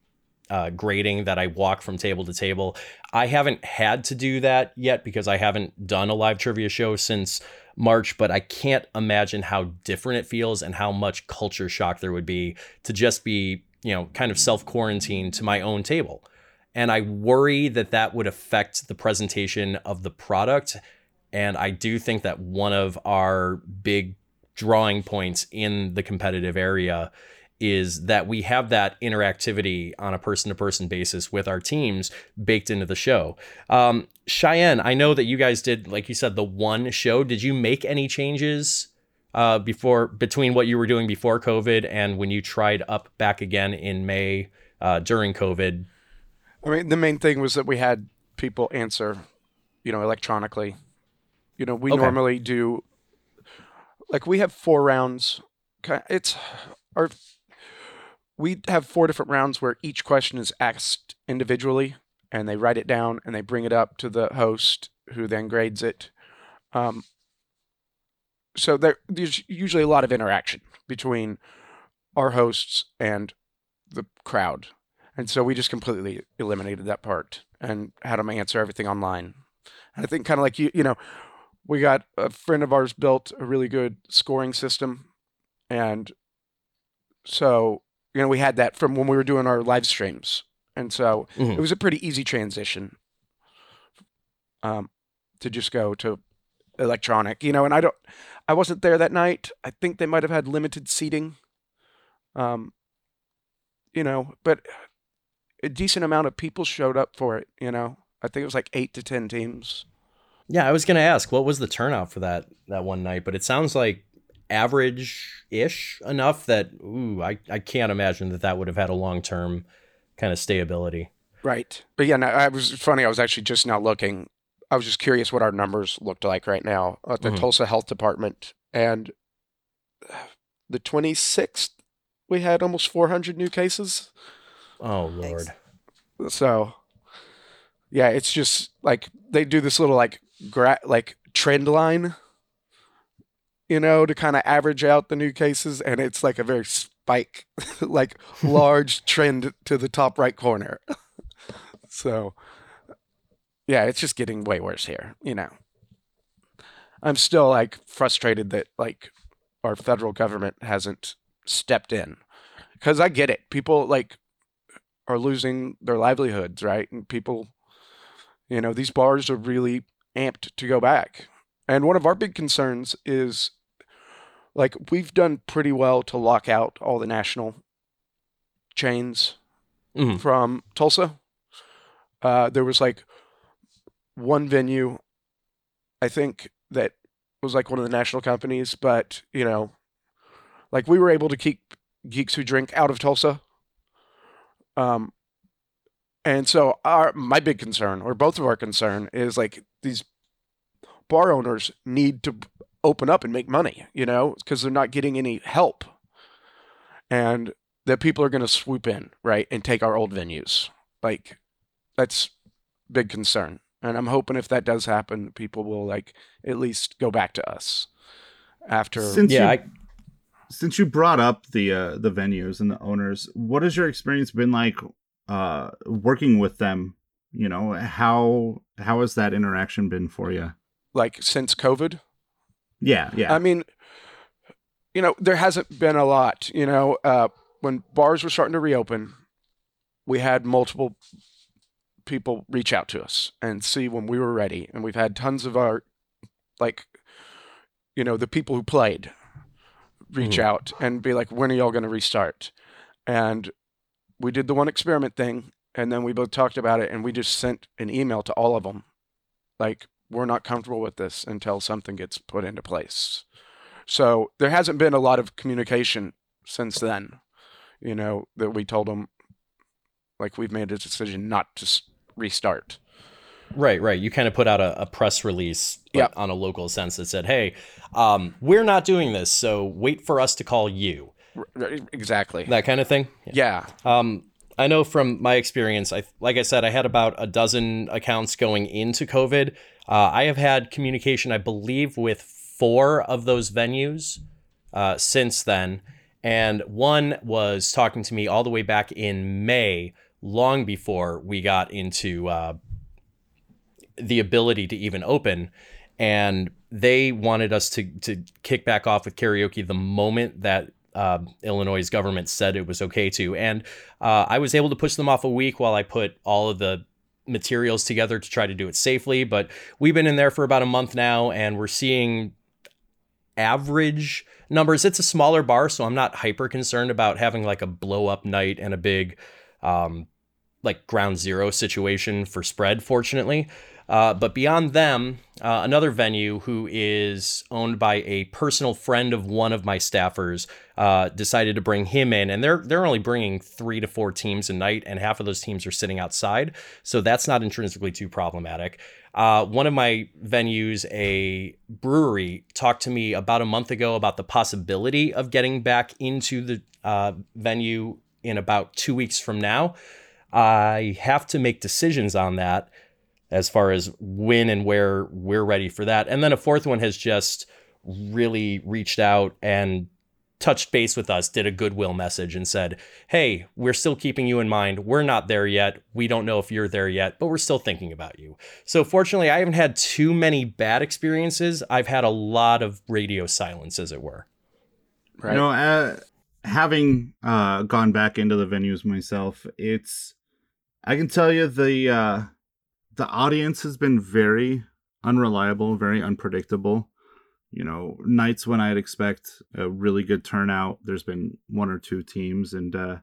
uh, grading that I walk from table to table. I haven't had to do that yet because I haven't done a live trivia show since March, but I can't imagine how different it feels and how much culture shock there would be to just be, you know, kind of self quarantined to my own table. And I worry that that would affect the presentation of the product. And I do think that one of our big drawing points in the competitive area is that we have that interactivity on a person to person basis with our teams baked into the show. Um, Cheyenne, I know that you guys did, like you said, the one show. Did you make any changes uh, before between what you were doing before COVID and when you tried up back again in May uh, during COVID? I mean, the main thing was that we had people answer, you know, electronically. You know, we Okay. normally do like we have four rounds. It's our we have four different rounds where each question is asked individually, and they write it down and they bring it up to the host, who then grades it. Um, so there, there's usually a lot of interaction between our hosts and the crowd, and so we just completely eliminated that part and had them answer everything online. And I think kind of like you, you know, we got a friend of ours built a really good scoring system, and so you know we had that from when we were doing our live streams, and so Mhm. it was a pretty easy transition um, to just go to electronic, you know. And I don't, I wasn't there that night. I think they might have had limited seating, um, you know, but a decent amount of people showed up for it. You know, I think it was like eight to ten teams. Yeah, I was gonna ask what was the turnout for that that one night, but it sounds like average ish enough that ooh, I, I can't imagine that that would have had a long term kind of stayability. Right. But yeah, no, I was funny. I was actually just now looking. I was just curious what our numbers looked like right now at the Mhm. Tulsa Health Department. And the 26th, we had almost 400 new cases. Oh Thanks. lord. So, yeah, it's just like they do this little like gra- like trend line, you know, to kind of average out the new cases, and it's like a very spike, like large trend to the top right corner. so, yeah, it's just getting way worse here, you know. I'm still like frustrated that like our federal government hasn't stepped in because I get it. People like are losing their livelihoods, right? And people, you know, these bars are really amped to go back. And one of our big concerns is like we've done pretty well to lock out all the national chains Mhm. from Tulsa. Uh, there was like one venue, I think, that was like one of the national companies, but you know, like we were able to keep Geeks Who Drink out of Tulsa. Um, and so our my big concern, or both of our concern, is like these bar owners need to open up and make money, you know, because they're not getting any help, and that people are going to swoop in, right, and take our old venues. Like that's big concern, and I'm hoping if that does happen, people will like at least go back to us after. Since Yeah, you, I, since you brought up the uh, the venues and the owners, what has your experience been like uh, working with them? You know how how has that interaction been for you? like since COVID. Yeah, yeah. I mean, you know, there hasn't been a lot. You know, uh, when bars were starting to reopen, we had multiple people reach out to us and see when we were ready, and we've had tons of our, like, you know, the people who played reach Mhm. out and be like, "When are y'all going to restart?" And we did the one experiment thing, and then we both talked about it, and we just sent an email to all of them, like, "We're not comfortable with this until something gets put into place." So there hasn't been a lot of communication since then. You know that we told them, like, we've made a decision not to restart. right, right. You kind of put out a, a press release Yeah. on a local sense that said, "Hey, um, we're not doing this, so wait for us to call you." Exactly. That kind of thing. yeah. Um, I know from my experience, I like I said, I had about a dozen accounts going into COVID. Uh, I have had communication, I believe, with four of those venues uh, since then, and one was talking to me all the way back in May, long before we got into uh, the ability to even open. and they wanted us to to kick back off with karaoke the moment that uh, Illinois' government said it was okay to, and uh, I was able to push them off a week while I put all of the materials together to try to do it safely. But we've been in there for about a month now, and we're seeing average numbers. It's a smaller bar, so I'm not hyper concerned about having like a blow up night and a big, um, like ground zero situation for spread. Fortunately, uh, but beyond them, uh, another venue who is owned by a personal friend of one of my staffers uh, decided to bring him in, and they're they're only bringing three to four teams a night, and half of those teams are sitting outside, so that's not intrinsically too problematic. Uh, one of my venues, a brewery, talked to me about a month ago about the possibility of getting back into the uh, venue in about two weeks from now. I have to make decisions on that as far as when and where we're ready for that. And then a fourth one has just really reached out and touched base with us, did a goodwill message and said, Hey, we're still keeping you in mind. We're not there yet. We don't know if you're there yet, but we're still thinking about you. So, fortunately, I haven't had too many bad experiences. I've had a lot of radio silence, as it were. Right. You know, uh, having uh, gone back into the venues myself, it's, I can tell you the, uh, the audience has been very unreliable, very unpredictable. You know, nights when I'd expect a really good turnout, there's been one or two teams, and uh,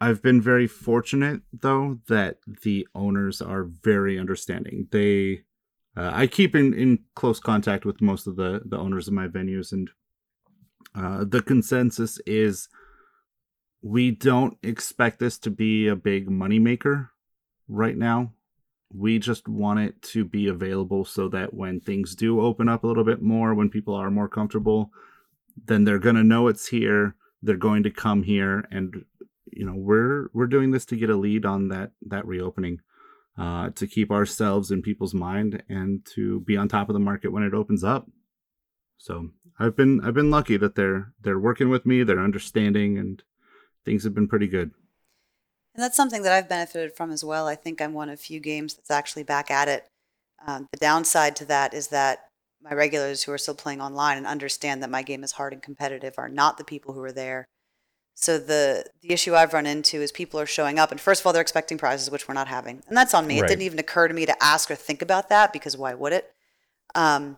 I've been very fortunate though that the owners are very understanding. They, uh, I keep in, in close contact with most of the the owners of my venues, and uh, the consensus is we don't expect this to be a big moneymaker right now we just want it to be available so that when things do open up a little bit more, when people are more comfortable, then they're going to know it's here. They're going to come here, and you know we're we're doing this to get a lead on that that reopening, uh, to keep ourselves in people's mind and to be on top of the market when it opens up. So I've been I've been lucky that they're they're working with me, they're understanding, and things have been pretty good. And that's something that I've benefited from as well. I think I'm one of few games that's actually back at it. Um, the downside to that is that my regulars who are still playing online and understand that my game is hard and competitive are not the people who are there. So the the issue I've run into is people are showing up, and first of all, they're expecting prizes, which we're not having, and that's on me. Right. It didn't even occur to me to ask or think about that because why would it? Um,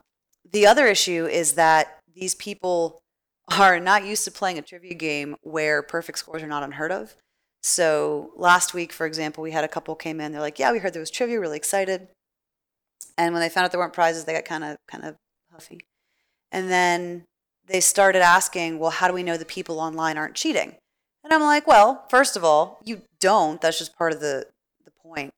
the other issue is that these people are not used to playing a trivia game where perfect scores are not unheard of. So last week, for example, we had a couple came in. They're like, "Yeah, we heard there was trivia. Really excited." And when they found out there weren't prizes, they got kind of kind of huffy. And then they started asking, "Well, how do we know the people online aren't cheating?" And I'm like, "Well, first of all, you don't. That's just part of the the point.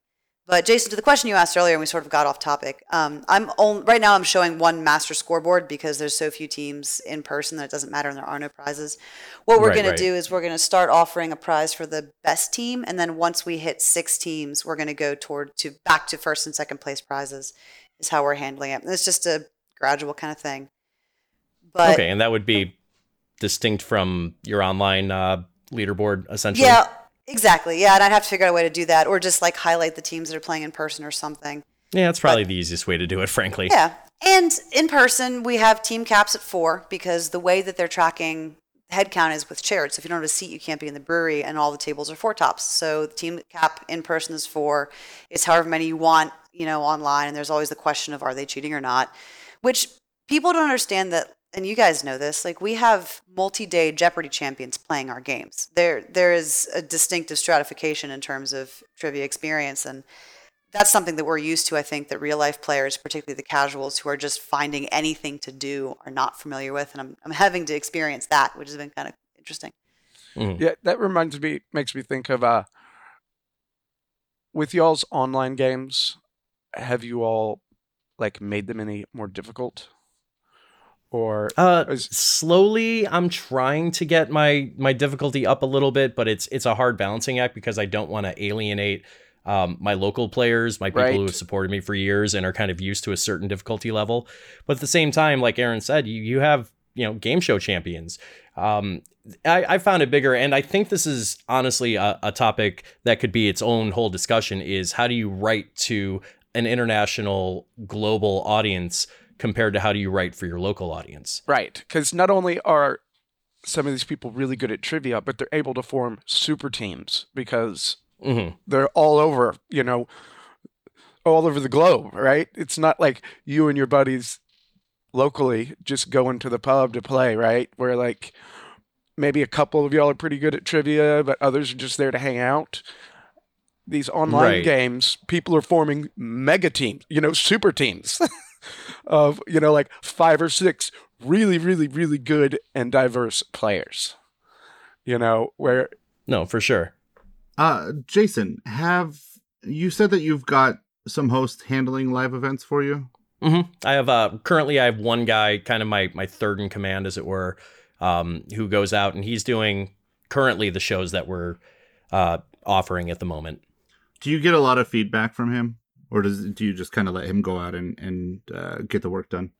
But Jason, to the question you asked earlier, and we sort of got off topic. Um, I'm only, right now. I'm showing one master scoreboard because there's so few teams in person that it doesn't matter, and there are no prizes. What we're right, going right. to do is we're going to start offering a prize for the best team, and then once we hit six teams, we're going to go toward to back to first and second place prizes. Is how we're handling it. And it's just a gradual kind of thing. But okay, and that would be distinct from your online uh, leaderboard, essentially. Yeah Exactly. Yeah, and I'd have to figure out a way to do that, or just like highlight the teams that are playing in person or something. Yeah, that's probably but, the easiest way to do it, frankly. Yeah, and in person we have team caps at four because the way that they're tracking head count is with chairs. So if you don't have a seat, you can't be in the brewery, and all the tables are four tops. So the team cap in person is four. It's however many you want, you know, online. And there's always the question of are they cheating or not, which people don't understand that and you guys know this, like we have multi-day Jeopardy champions playing our games. There there is a distinctive stratification in terms of trivia experience and that's something that we're used to, I think, that real life players, particularly the casuals who are just finding anything to do, are not familiar with. And I'm, I'm having to experience that, which has been kind of interesting. Mm. Yeah, that reminds me, makes me think of uh, with y'all's online games, have you all like made them any more difficult? Or uh, is... slowly i'm trying to get my my difficulty up a little bit but it's it's a hard balancing act because i don't want to alienate um, my local players my people right. who have supported me for years and are kind of used to a certain difficulty level but at the same time like aaron said you, you have you know game show champions um, I, I, found it bigger and i think this is honestly a, a topic that could be its own whole discussion is how do you write to an international global audience compared to how do you write for your local audience. Right. Because not only are some of these people really good at trivia, but they're able to form super teams because hmm they're all over, you know, all over the globe, right? It's not like you and your buddies locally just going to the pub to play, right? Where like maybe a couple of y'all are pretty good at trivia, but others are just there to hang out. These online Right. games, people are forming mega teams, you know, super teams of, you know, like five or six really, really, really good and diverse players. You know, where No, for sure. Uh, Jason, have you said that you've got some hosts handling live events for you? hmm I have uh currently I have one guy, kind of my my third in command, as it were, um, who goes out and he's doing currently the shows that we're uh offering at the moment. Do you get a lot of feedback from him, or does do you just kind of let him go out and and uh, get the work done?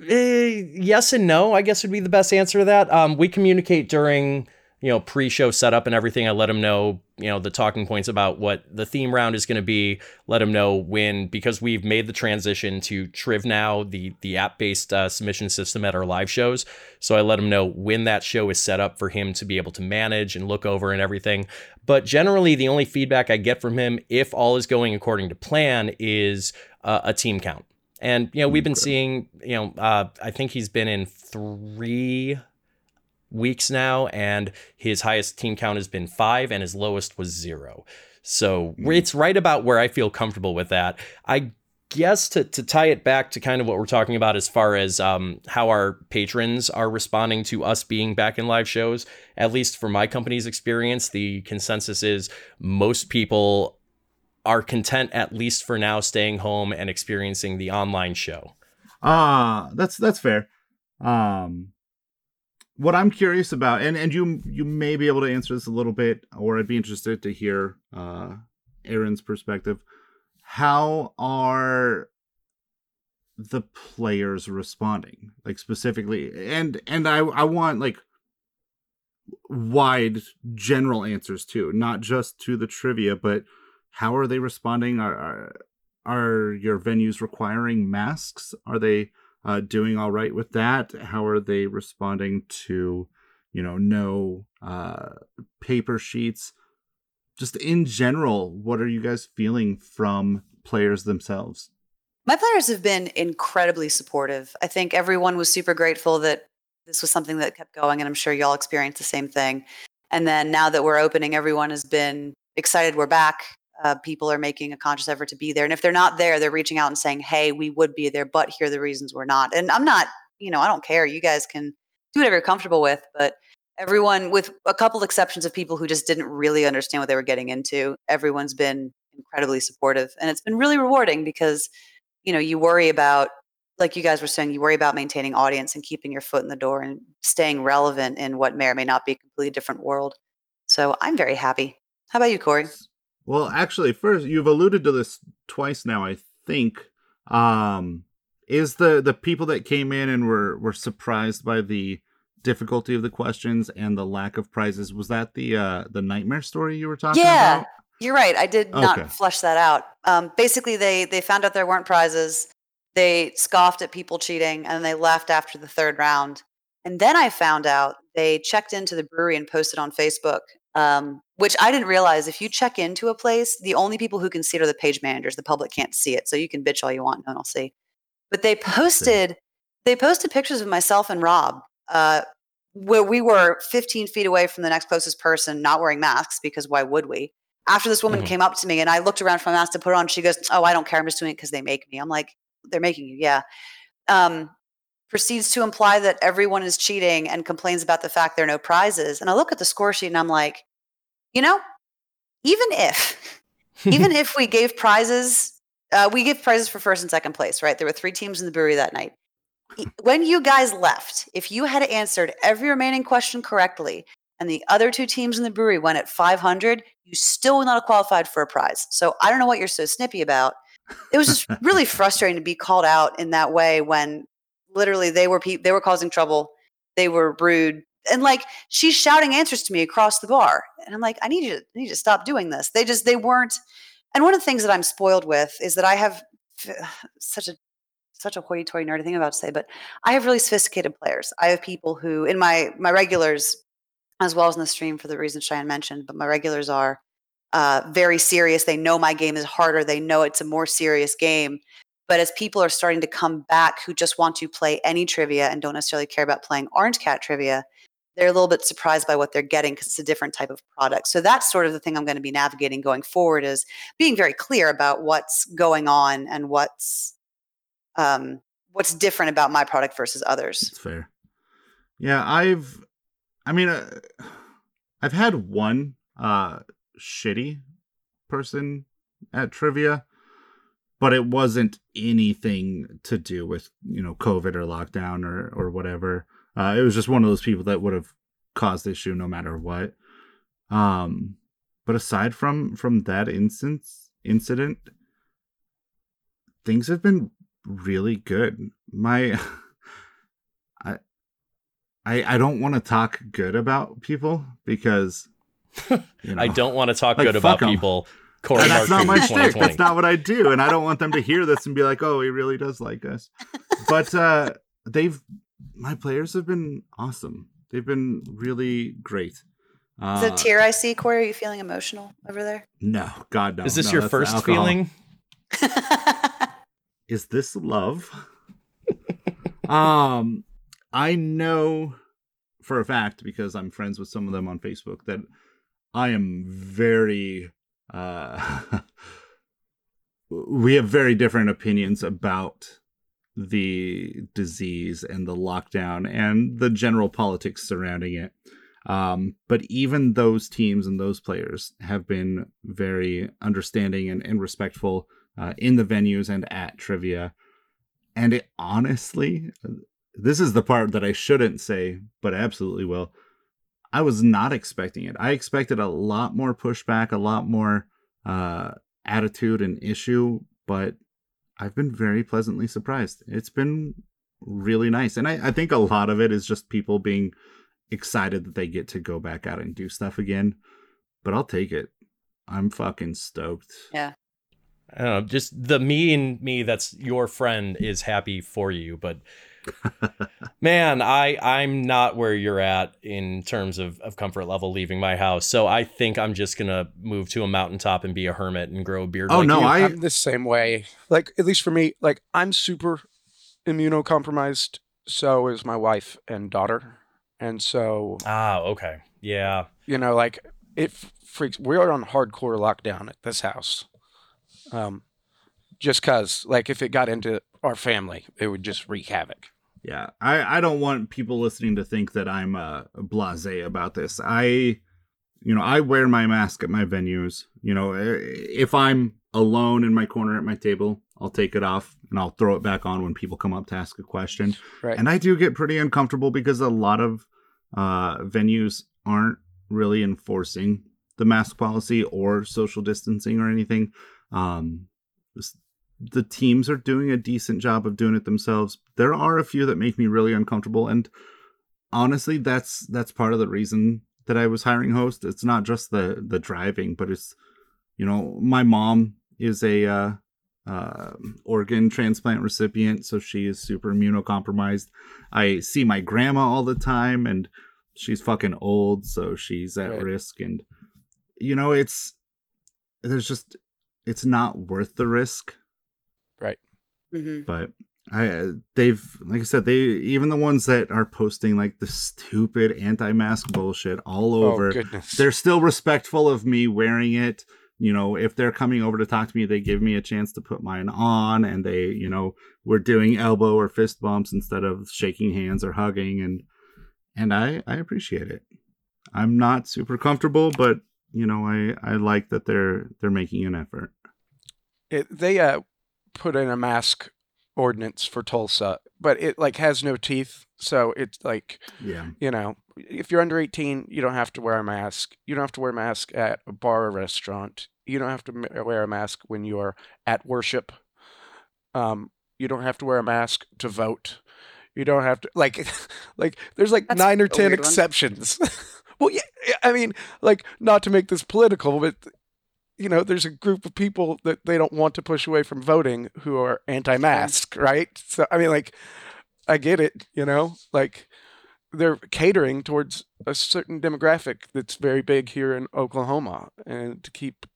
Eh, yes and no, I guess would be the best answer to that. Um, we communicate during you know pre-show setup and everything. I let him know you know the talking points about what the theme round is going to be. Let him know when because we've made the transition to Triv now, the the app-based uh, submission system at our live shows. So I let him know when that show is set up for him to be able to manage and look over and everything. But generally, the only feedback I get from him, if all is going according to plan, is uh, a team count. And you know, we've been seeing, you know, uh, I think he's been in three weeks now, and his highest team count has been five, and his lowest was zero. So Mm. it's right about where I feel comfortable with that. I guess to to tie it back to kind of what we're talking about as far as um, how our patrons are responding to us being back in live shows. At least for my company's experience, the consensus is most people are content at least for now staying home and experiencing the online show. Ah, that's that's fair. Um, what I'm curious about, and and you you may be able to answer this a little bit, or I'd be interested to hear uh, Aaron's perspective. How are the players responding? Like specifically, and and I I want like wide general answers too, not just to the trivia, but how are they responding? Are are, are your venues requiring masks? Are they uh, doing all right with that? How are they responding to, you know, no uh, paper sheets? Just in general, what are you guys feeling from players themselves? My players have been incredibly supportive. I think everyone was super grateful that this was something that kept going, and I'm sure y'all experienced the same thing. And then now that we're opening, everyone has been excited we're back. Uh, people are making a conscious effort to be there. And if they're not there, they're reaching out and saying, hey, we would be there, but here are the reasons we're not. And I'm not, you know, I don't care. You guys can do whatever you're comfortable with. But everyone, with a couple exceptions of people who just didn't really understand what they were getting into, everyone's been incredibly supportive. And it's been really rewarding because you know you worry about like you guys were saying you worry about maintaining audience and keeping your foot in the door and staying relevant in what may or may not be a completely different world so i'm very happy how about you corey Well, actually, first you've alluded to this twice now. I think um, is the the people that came in and were were surprised by the difficulty of the questions and the lack of prizes. Was that the uh, the nightmare story you were talking Yeah. about? Yeah, you're right i did Okay. not flesh that out um, basically they they found out there weren't prizes they scoffed at people cheating and they left after the third round and then i found out they checked into the brewery and posted on facebook um, which i didn't realize if you check into a place the only people who can see it are the page managers the public can't see it so you can bitch all you want no one will see but they posted they posted pictures of myself and rob uh, where we were 15 feet away from the next closest person not wearing masks because why would we after this woman Mhm. came up to me and I looked around for my mask to put on, she goes, Oh, I don't care. I'm just doing it because they make me. I'm like, They're making you, yeah. Um, proceeds to imply that everyone is cheating and complains about the fact there are no prizes. And I look at the score sheet and I'm like, you know, even if, even if we gave prizes, uh, we give prizes for first and second place, right? There were three teams in the brewery that night. When you guys left, if you had answered every remaining question correctly, and the other two teams in the brewery went at 500, you still would not have qualified for a prize. So I don't know what you're so snippy about. It was just really frustrating to be called out in that way when literally they were pe- they were causing trouble, they were rude, and like she's shouting answers to me across the bar, and I'm like, I need you, I need you to stop doing this. They just they weren't. And one of the things that I'm spoiled with is that I have such a such a hoity-toity nerdy thing I'm about to say, but I have really sophisticated players. I have people who in my my regulars, as well as in the stream for the reasons Cheyenne mentioned, but my regulars are uh, very serious. They know my game is harder. They know it's a more serious game. But as people are starting to come back who just want to play any trivia and don't necessarily care about playing Orange Cat trivia, they're a little bit surprised by what they're getting because it's a different type of product. So that's sort of the thing I'm going to be navigating going forward is being very clear about what's going on and what's um, what's different about my product versus others. That's fair. Yeah, I've, I mean, uh, I've had one uh shitty person at trivia, but it wasn't anything to do with you know COVID or lockdown or or whatever. Uh, it was just one of those people that would have caused issue no matter what. Um, but aside from from that instance incident, things have been really good. My I I I don't want to talk good about people because you know, I don't want to talk Like, good about 'em. people. Corey and that's not my Martin, shtick. That's not what I do, and I don't want them to hear this and be like, "Oh, he really does like us." But uh they've my players have been awesome. They've been really great. Uh, Is it a tear I see, Corey? Are you feeling emotional over there? No, God no. Is this No, your first feeling? Is this love? um, I know for a fact because I'm friends with some of them on Facebook that I am very uh we have very different opinions about the disease and the lockdown and the general politics surrounding it. Um, but even those teams and those players have been very understanding and, and respectful uh, in the venues and at trivia. And it honestly, this is the part that I shouldn't say, but absolutely will. I was not expecting it. I expected a lot more pushback, a lot more uh, attitude and issue, but I've been very pleasantly surprised. It's been really nice. And I, I think a lot of it is just people being excited that they get to go back out and do stuff again. But I'll take it. I'm fucking stoked. yeah. I don't know, just the me and me that's your friend is happy for you, but man, I I'm not where you're at in terms of, of comfort level leaving my house. So I think I'm just gonna move to a mountaintop and be a hermit and grow a beard. Oh, like no, you. I- I'm the same way. Like at least for me, like I'm super immunocompromised. So is my wife and daughter, and so Ah, okay. Yeah. you know, like it freaks. We are on hardcore lockdown at this house, um, just cause like if it got into our family, it would just wreak havoc. Yeah, I, I don't want people listening to think that I'm uh, blasé about this. I, you know, I wear my mask at my venues. You know, eh, if I'm alone in my corner at my table, I'll take it off and I'll throw it back on when people come up to ask a question. Right. And I do get pretty uncomfortable because a lot of uh, venues aren't really enforcing the mask policy or social distancing or anything. Um, the teams are doing a decent job of doing it themselves. There are a few that make me really uncomfortable, and honestly, that's that's part of the reason that I was hiring host. It's not just the the driving, but it's you know my mom is a uh, uh, organ transplant recipient, so she is super immunocompromised. I see my grandma all the time, and she's fucking old, so she's at Right. risk. And you know, it's there's just it's not worth the risk. Hmm But I uh, they've like I said they even the ones that are posting like the stupid anti-mask bullshit all over Oh goodness. they're still respectful of me wearing it. You know if they're coming over to talk to me they give me a chance to put mine on and they you know we're doing elbow or fist bumps instead of shaking hands or hugging and and i i appreciate it. I'm not super comfortable but you know i i like that they're they're making an effort. It, they uh put in a mask ordinance for Tulsa, but it like has no teeth, so it's like yeah you know, if you're under 18, you don't have to wear a mask. You don't have to wear a mask at a bar or restaurant. You don't have to wear a mask when you're at worship. Um, you don't have to wear a mask to vote. You don't have to like, like there's like That's nine or ten exceptions. well, yeah, I mean, like not to make this political, but you know, there's a group of people that they don't want to push away from voting who are anti-mask, right? So I mean, like, I get it, you know, like they're catering towards a certain demographic that's very big here in Oklahoma, and to keep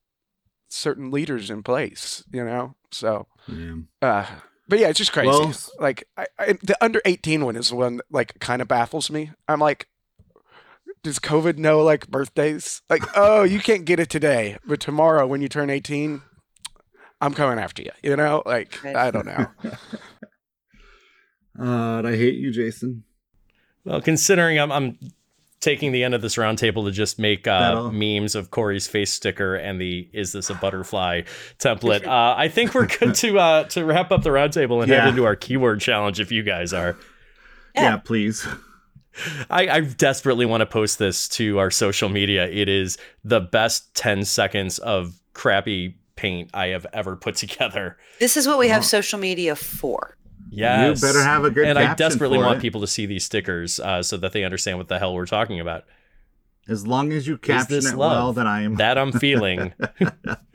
certain leaders in place, you know. So, Yeah. uh, but yeah, it's just crazy. Well- like I, I, the under 18 one is the one that like kind of baffles me. I'm like, does COVID know like birthdays? Like, oh, you can't get it today, but tomorrow when you turn 18, I'm coming after you. You know, like I don't know. Uh, I hate you, Jason. Well, considering I'm, I'm taking the end of this roundtable to just make uh, memes of Corey's face sticker and the "Is this a butterfly?" template, uh, I think we're good to uh, to wrap up the roundtable and Yeah. head into our keyword challenge. If you guys are, Yeah. Yeah, please. I, I desperately want to post this to our social media. It is the best ten seconds of crappy paint I have ever put together. This is what we have social media for. Yes, You better have a good and I desperately for want it. people to see these stickers uh, so that they understand what the hell we're talking about. As long as you caption this it well, then I am. That I'm feeling.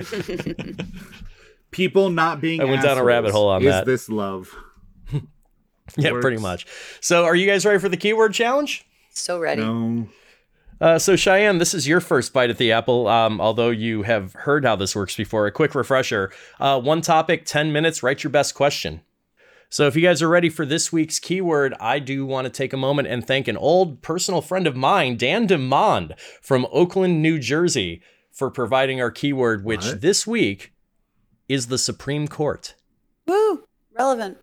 People not being. I went down a rabbit hole on is that. this love? Yeah, pretty much. So, are you guys ready for the keyword challenge? So ready. No. Uh, so, Cheyenne, this is your first bite at the apple. Um, although you have heard how this works before, a quick refresher: uh, one topic, ten minutes. Write your best question. So, if you guys are ready for this week's keyword, I do want to take a moment and thank an old personal friend of mine, Dan DeMond from Oakland, New Jersey, for providing our keyword, which What? this week is the Supreme Court. Woo! Relevant.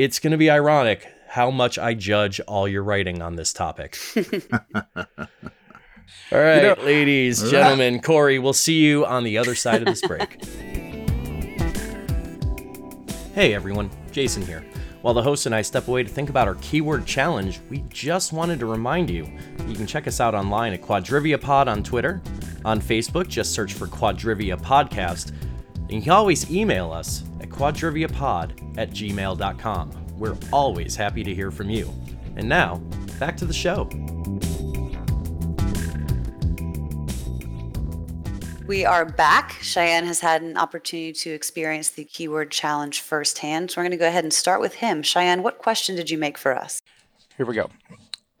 It's going to be ironic how much I judge all your writing on this topic. all right, know- ladies, gentlemen, Corey, we'll see you on the other side of this break. hey, everyone, Jason here. While the host and I step away to think about our keyword challenge, we just wanted to remind you you can check us out online at Quadrivia Pod on Twitter. On Facebook, just search for Quadrivia Podcast. And you can always email us at quadriviapod at gmail.com. We're always happy to hear from you. And now, back to the show. We are back. Cheyenne has had an opportunity to experience the keyword challenge firsthand. So we're going to go ahead and start with him. Cheyenne, what question did you make for us? Here we go.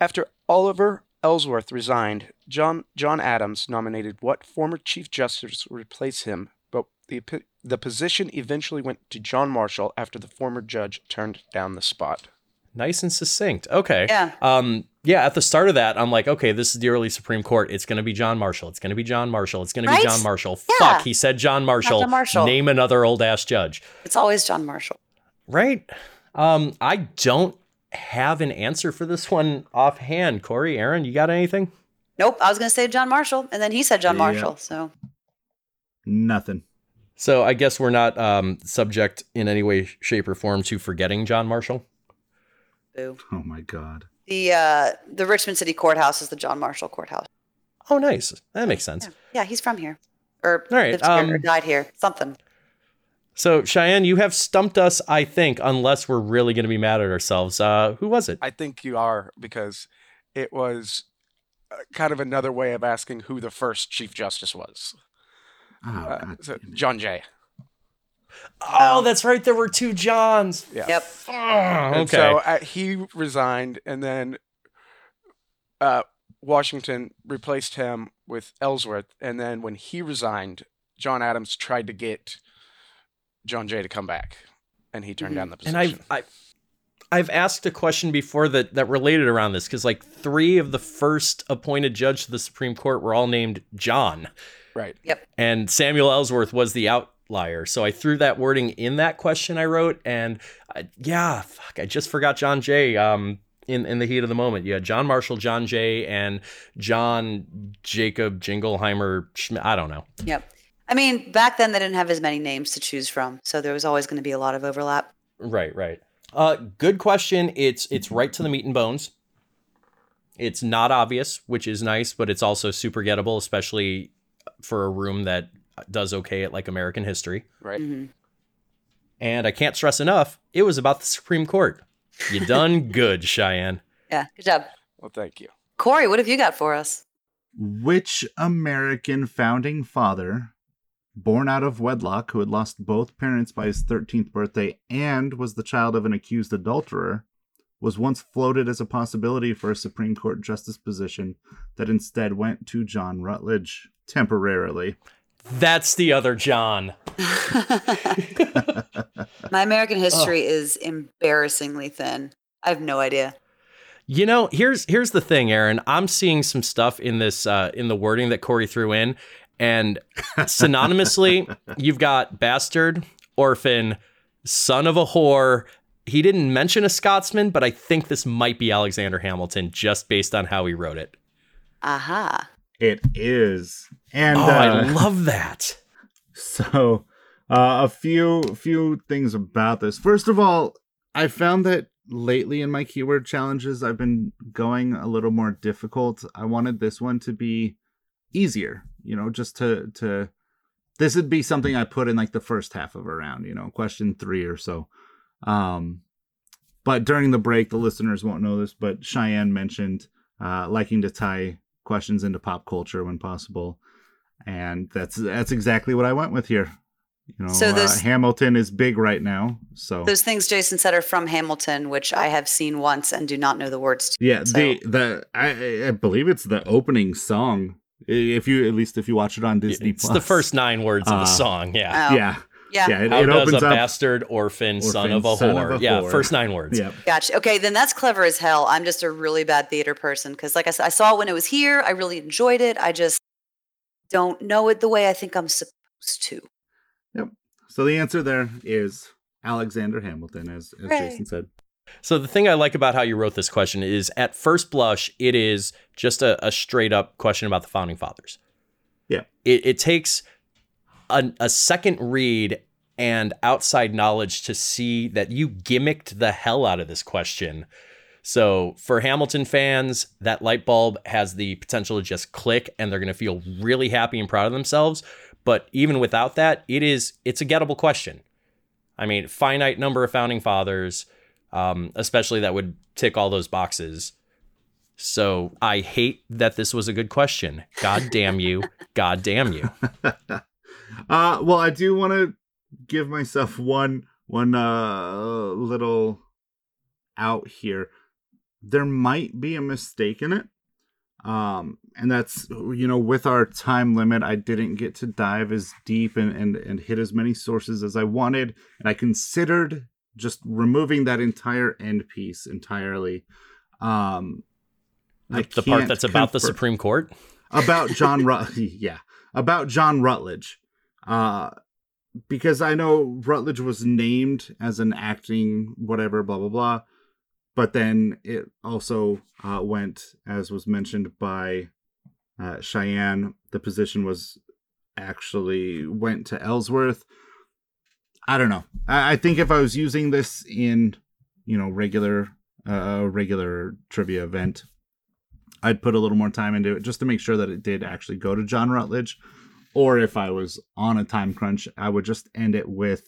After Oliver Ellsworth resigned, John John Adams nominated what former Chief Justice would replace him, but the the position eventually went to John Marshall after the former judge turned down the spot. Nice and succinct. Okay. Yeah. Um, yeah, at the start of that, I'm like, okay, this is the early Supreme Court. It's going to be John Marshall. It's going to be John Marshall. It's going to be John Marshall. Yeah. Fuck, he said John Marshall. John Marshall. Name another old ass judge. It's always John Marshall. Right? Um, I don't have an answer for this one offhand. Corey, Aaron, you got anything? Nope, I was going to say John Marshall, and then he said John Yeah. Marshall. So Nothing. So I guess we're not um, subject in any way, shape, or form to forgetting John Marshall. boo. Oh my god. The uh, the Richmond City Courthouse is the John Marshall Courthouse. Oh, nice. That makes sense. Yeah, yeah he's from here, or All right, lived here, or um, died here. Something. So Cheyenne, you have stumped us, I think, unless we're really going to be mad at ourselves. Uh, who was it? I think you are because it was uh, kind of another way of asking who the first Chief Justice was. Oh, Uh, so. John Jay. Oh, that's right. There were two Johns. Yeah. Yep. Oh, okay. so uh, he resigned, and then uh, Washington replaced him with Ellsworth. And then when he resigned, John Adams tried to get John Jay to come back, and he turned Mhm. down the and position. I've, I've I've asked a question before that that related around this because like three of the first appointed judge to the Supreme Court were all named John, right. Yep. And Samuel Ellsworth was the outlier. So I threw that wording in that question I wrote, and I, yeah, fuck, I just forgot John Jay. Um, in in the heat of the moment, yeah, John Marshall, John Jay, and John Jacob Jingleheimer. Schmidt. I don't know. Yep. I mean, back then they didn't have as many names to choose from, so there was always going to be a lot of overlap. Right, right. Uh, good question. It's it's right to the meat and bones. It's not obvious, which is nice, but it's also super gettable, especially for a room that does okay at like American history. Right. hmm And I can't stress enough, it was about the Supreme Court. You done good, Cheyenne. Yeah, good job. Well, thank you. Corey, what have you got for us? which American founding father, born out of wedlock, who had lost both parents by his 13th birthday and was the child of an accused adulterer, was once floated as a possibility for a Supreme Court justice position that instead went to John Rutledge temporarily. That's the other John. My American history is embarrassingly thin. I have no idea. You know, here's here's the thing, Aaron. I'm seeing some stuff in this uh, in the wording that Corey threw in, and synonymously, you've got bastard, orphan, son of a whore. He didn't mention a Scotsman, but I think this might be Alexander Hamilton just based on how he wrote it. Aha. It is. And oh, uh, I love that. So, uh, a few few things about this. First of all, I found that lately in my keyword challenges, I've been going a little more difficult. I wanted this one to be easier, you know, just to to this would be something I put in like the first half of a round, you know, question three or so. Um, but during the break, the listeners won't know this, but Cheyenne mentioned uh, liking to tie questions into pop culture when possible and that's that's exactly what I went with here. You know, So uh, Hamilton is big right now, so Those things Jason said are from Hamilton, which I have seen once and do not know the words to. yeah. so- The the I, I believe it's the opening song. If you at least if you watch it on Disney It's Plus, the first nine words of Uh, the song. Yeah. Oh, Yeah, yeah. yeah. It, How it does opens a up. bastard, orphan, son of a son whore? of a yeah, whore. first nine words. Yeah, Gotcha. Okay, then that's clever as hell. I'm just a really bad theater person because, like I said, I saw it when it was here. I really enjoyed it. I just don't know it the way I think I'm supposed to. Yep. So the answer there is Alexander Hamilton, as as Hooray. Jason said. So the thing I like about how you wrote this question is, at first blush, it is just a, a straight up question about the founding fathers. Yeah. It, it takes a, a second read and outside knowledge to see that you gimmicked the hell out of this question. So for Hamilton fans, that light bulb has the potential to just click and they're going to feel really happy and proud of themselves. But even without that, it is it's a gettable question. I mean, finite number of founding fathers, um, especially that would tick all those boxes. So I hate that this was a good question. God damn you. God damn you. uh well i do want to give myself one one uh little out here. There might be a mistake in it um and that's you know with our time limit i didn't get to dive as deep and and, and hit as many sources as i wanted and i considered just removing that entire end piece entirely. Um The, the part that's about the Supreme Court. about John Rut yeah about John Rutledge uh because I know Rutledge was named as an acting whatever blah blah blah but then it also uh, went as was mentioned by uh, Cheyenne the position was actually went to Ellsworth I don't know I, I think if I was using this in you know regular uh, regular trivia event I'd put a little more time into it just to make sure that it did actually go to John Rutledge. Or if I was on a time crunch, I would just end it with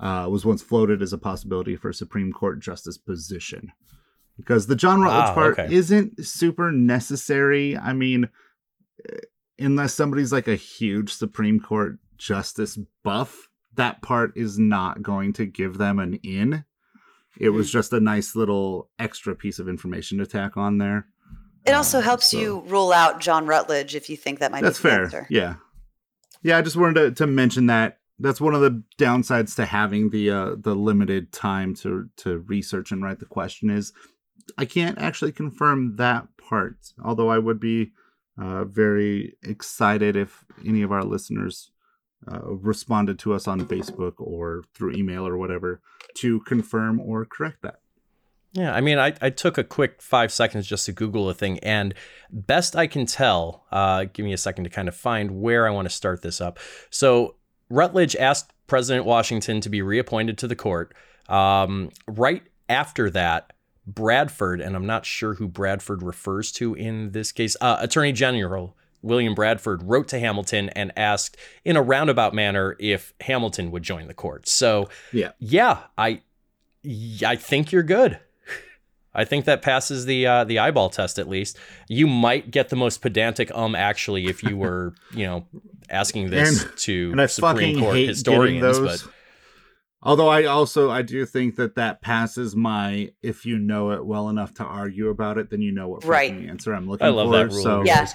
uh, was once floated as a possibility for a Supreme Court justice position. Because the John Rutledge Wow, part okay. isn't super necessary. I mean, eh, unless somebody's like a huge Supreme Court justice buff, that part is not going to give them an in. It was just a nice little extra piece of information to tack on there. It also Uh, helps so- you rule out John Rutledge if you think that might That's be the fair. answer. Yeah. Yeah, I just wanted to, to mention that. That's one of the downsides to having the uh, the limited time to to research and write the question is I can't actually confirm that part. Although I would be uh, very excited if any of our listeners uh, responded to us on Facebook or through email or whatever to confirm or correct that. Yeah, I mean, I, I took a quick five seconds just to Google a thing, and best I can tell, uh, give me a second to kind of find where I want to start this up. So, Rutledge asked President Washington to be reappointed to the court. Um, right after that, Bradford, and I'm not sure who Bradford refers to in this case, uh, Attorney General William Bradford wrote to Hamilton and asked in a roundabout manner if Hamilton would join the court. So, Yeah. yeah, I, I think you're good. I think that passes the uh, the eyeball test at least. You might get the most pedantic um actually if you were you know asking this And- to And I Supreme fucking Court hate historians, those. but Although I also I do think that that passes my if you know it well enough to argue about it, then you know what Right. fucking answer I'm looking I love for. that rule. So Yeah.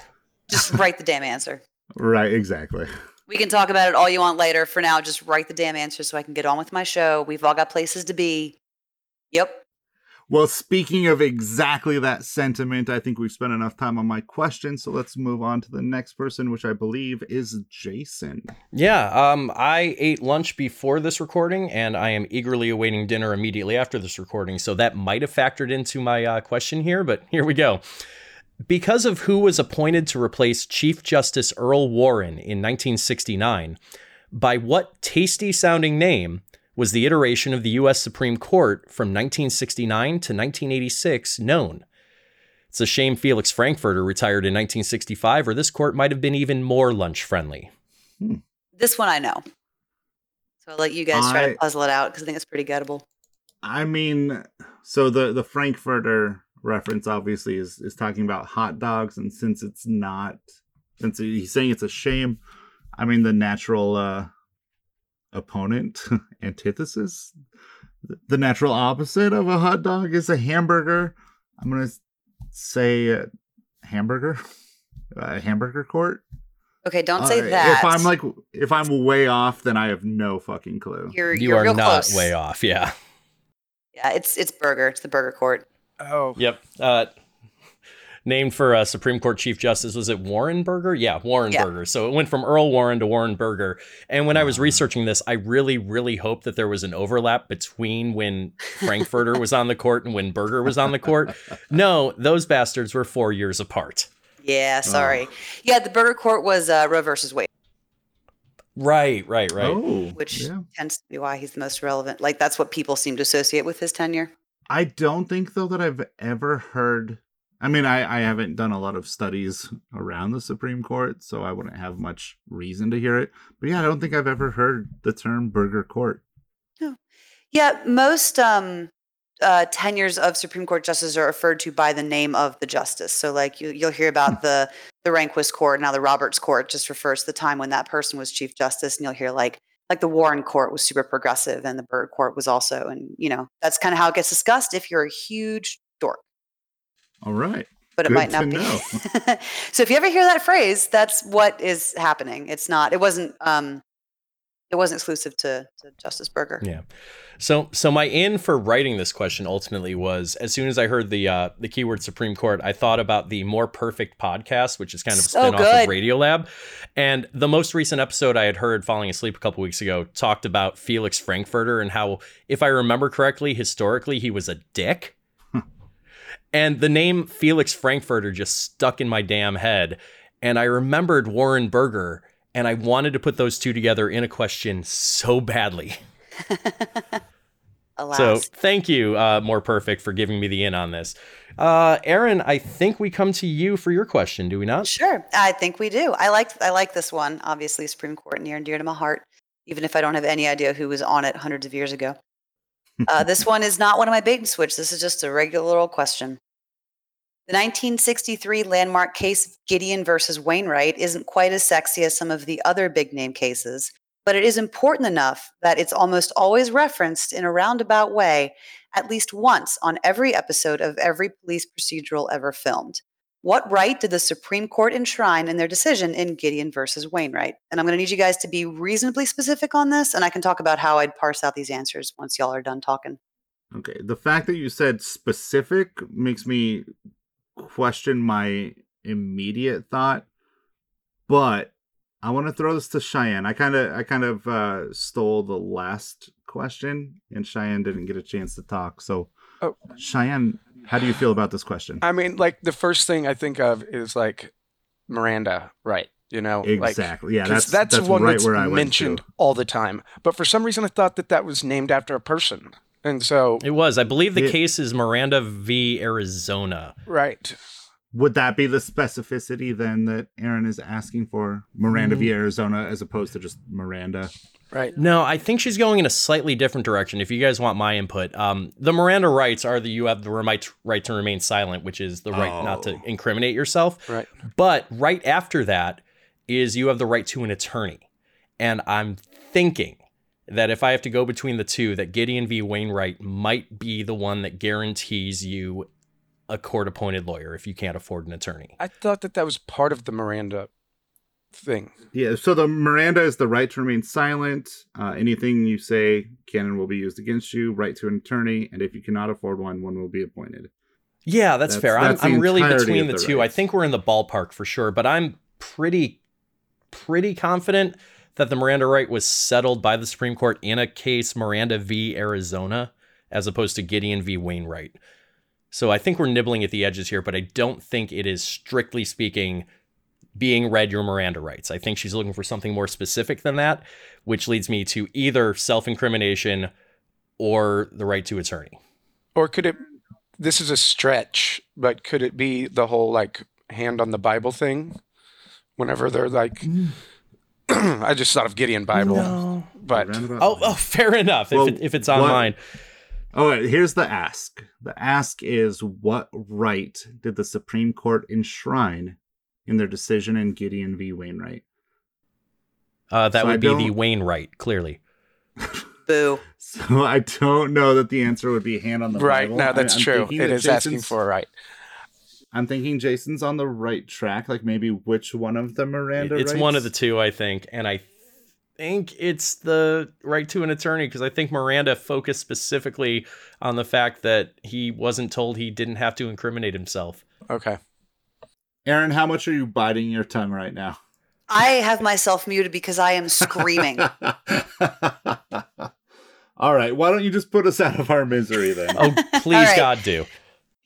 Just write the damn answer. right, exactly. We can talk about it all you want later. For now, just write the damn answer so I can get on with my show. We've all got places to be. Yep. Well, speaking of exactly that sentiment, I think we've spent enough time on my question, so let's move on to the next person, which I believe is Jason. Yeah, um, I ate lunch before this recording, and I am eagerly awaiting dinner immediately after this recording. So that might have factored into my uh, question here, but here we go. Because of who was appointed to replace Chief Justice Earl Warren in 1969, by what tasty sounding name was the iteration of the U.S. Supreme Court from 1969 to 1986 known? It's a shame Felix Frankfurter retired in 1965, or this court might have been even more lunch friendly. This one I know. So I'll let you guys try I- to puzzle it out because I think it's pretty gettable. I mean, so the the Frankfurter reference obviously is is talking about hot dogs, and since it's not, since he's saying it's a shame, I mean the natural uh opponent, antithesis, the natural opposite of a hot dog is a hamburger. I'm gonna say uh, hamburger, uh, hamburger court. Okay, don't say Uh, that. If I'm like, if I'm way off, then I have no fucking clue. you're, You you're not close. way off. Yeah. Yeah, it's it's burger. It's the burger court. Oh, Yep. Uh, named for uh, Supreme Court Chief Justice was it Warren Burger? Yeah, Warren Yeah. Burger. So it went from Earl Warren to Warren Burger. And when I was researching this, I really, really hoped that there was an overlap between when Frankfurter was on the court and when Burger was on the court. No, those bastards were four years apart. Yeah, Oh. sorry. Yeah, the burger court was uh, Roe versus Wade, Right, right, right. Oh, which yeah. tends to be why he's the most relevant. Like that's what people seem to associate with his tenure. I don't think though that I've ever heard. I mean, I I haven't done a lot of studies around the Supreme Court, so I wouldn't have much reason to hear it. But yeah, I don't think I've ever heard the term burger court. Yeah, most um, uh, tenures of Supreme Court justices are referred to by the name of the justice. So, like you, you'll hear about the the Rehnquist Court now. The Roberts Court just refers to the time when that person was Chief Justice, and you'll hear like like the Warren Court was super progressive, and the Byrd Court was also, and you know that's kind of how it gets discussed. If you're a huge dork, All right. but it Good might not be. so if you ever hear that phrase, that's what is happening. It's not. It wasn't. Um, it wasn't exclusive to, to Justice Burger. Yeah. So so my in for writing this question ultimately was as soon as I heard the uh, the keyword Supreme Court, I thought about the More Perfect podcast, which is kind of a So spin-off good. of Radiolab. And the most recent episode I had heard falling asleep a couple weeks ago talked about Felix Frankfurter and how, if I remember correctly, historically he was a dick. And the name Felix Frankfurter just stuck in my damn head. And I remembered Warren Burger, and I wanted to put those two together in a question so badly. Alas. So thank you, uh, More Perfect, for giving me the in on this. Uh, Aaron, I think we come to you for your question, do we not? Sure, I think we do. I like I like this one. Obviously, Supreme Court near and dear to my heart, even if I don't have any idea who was on it hundreds of years ago. Uh, this one is not one of my bait and switch. This is just a regular old question. The 1963 landmark case of Gideon versus Wainwright isn't quite as sexy as some of the other big name cases, but it is important enough that it's almost always referenced in a roundabout way at least once on every episode of every police procedural ever filmed. What right did the Supreme Court enshrine in their decision in Gideon versus Wainwright? And I'm going to need you guys to be reasonably specific on this, and I can talk about how I'd parse out these answers once y'all are done talking. Okay. The fact that you said specific makes me question my immediate thought, but I want to throw this to Cheyenne. I kind of I kind of uh, stole the last question, and Cheyenne didn't get a chance to talk. So, Oh. Cheyenne, how do you feel about this question? I mean, like the first thing I think of is like Miranda, right? You know, like Exactly. yeah, 'cause that's that's, one right that's where I mentioned all the time. But for some reason, I thought that that was named after a person, and so It was. I believe the It- case is Miranda v. Arizona. right. would that be the specificity then that Aaron is asking for Miranda v Arizona as opposed to just Miranda? Right. No, I think she's going in a slightly different direction. If you guys want my input, um, the Miranda rights are the you have the right right to remain silent, which is the right not to Oh. incriminate yourself. Right. But right after that is you have the right to an attorney, and I'm thinking that if I have to go between the two, that Gideon v. Wainwright might be the one that guarantees you a court-appointed lawyer if you can't afford an attorney. I thought that that was part of the Miranda thing. Yeah, so the Miranda is the right to remain silent. Uh, anything you say canon will be used against you, right to an attorney, and if you cannot afford one, one will be appointed. Yeah, that's, That's- fair. that's I'm, I'm really between the, the two. I think we're in the ballpark for sure, but I'm pretty, pretty confident that the Miranda right was settled by the Supreme Court in a case Miranda v. Arizona, as opposed to Gideon v. Wainwright. So I think we're nibbling at the edges here, but I don't think it is strictly speaking being read your Miranda rights. I think she's looking for something more specific than that, which leads me to either self incrimination or the right to attorney. Or could it this is a stretch, but could it be the whole like hand on the Bible thing? Whenever they're like mm. I just thought of Gideon Bible. But Oh, oh, fair enough. Well, if, it, if it's what- online, Oh, wait, here's the ask. The ask is what right did the Supreme Court enshrine in their decision in Gideon v. Wainwright? uh, that So I would be the don't- Wainwright. Clearly, Boo. So I don't know that the answer would be hand on the right, Bible. no, I- that's I'm true. It is It asking for a right. I'm thinking Jason's on the right track. Like maybe which one of the Miranda? it's one of the two, I think, and I think it's the right to an attorney because I think Miranda focused specifically on the fact that he wasn't told he didn't have to incriminate himself. Okay. Aaron, how much are you biting your tongue right now? I have myself muted because I am screaming. All right, why don't you just put us out of our misery then? Oh, please, All right. God, do.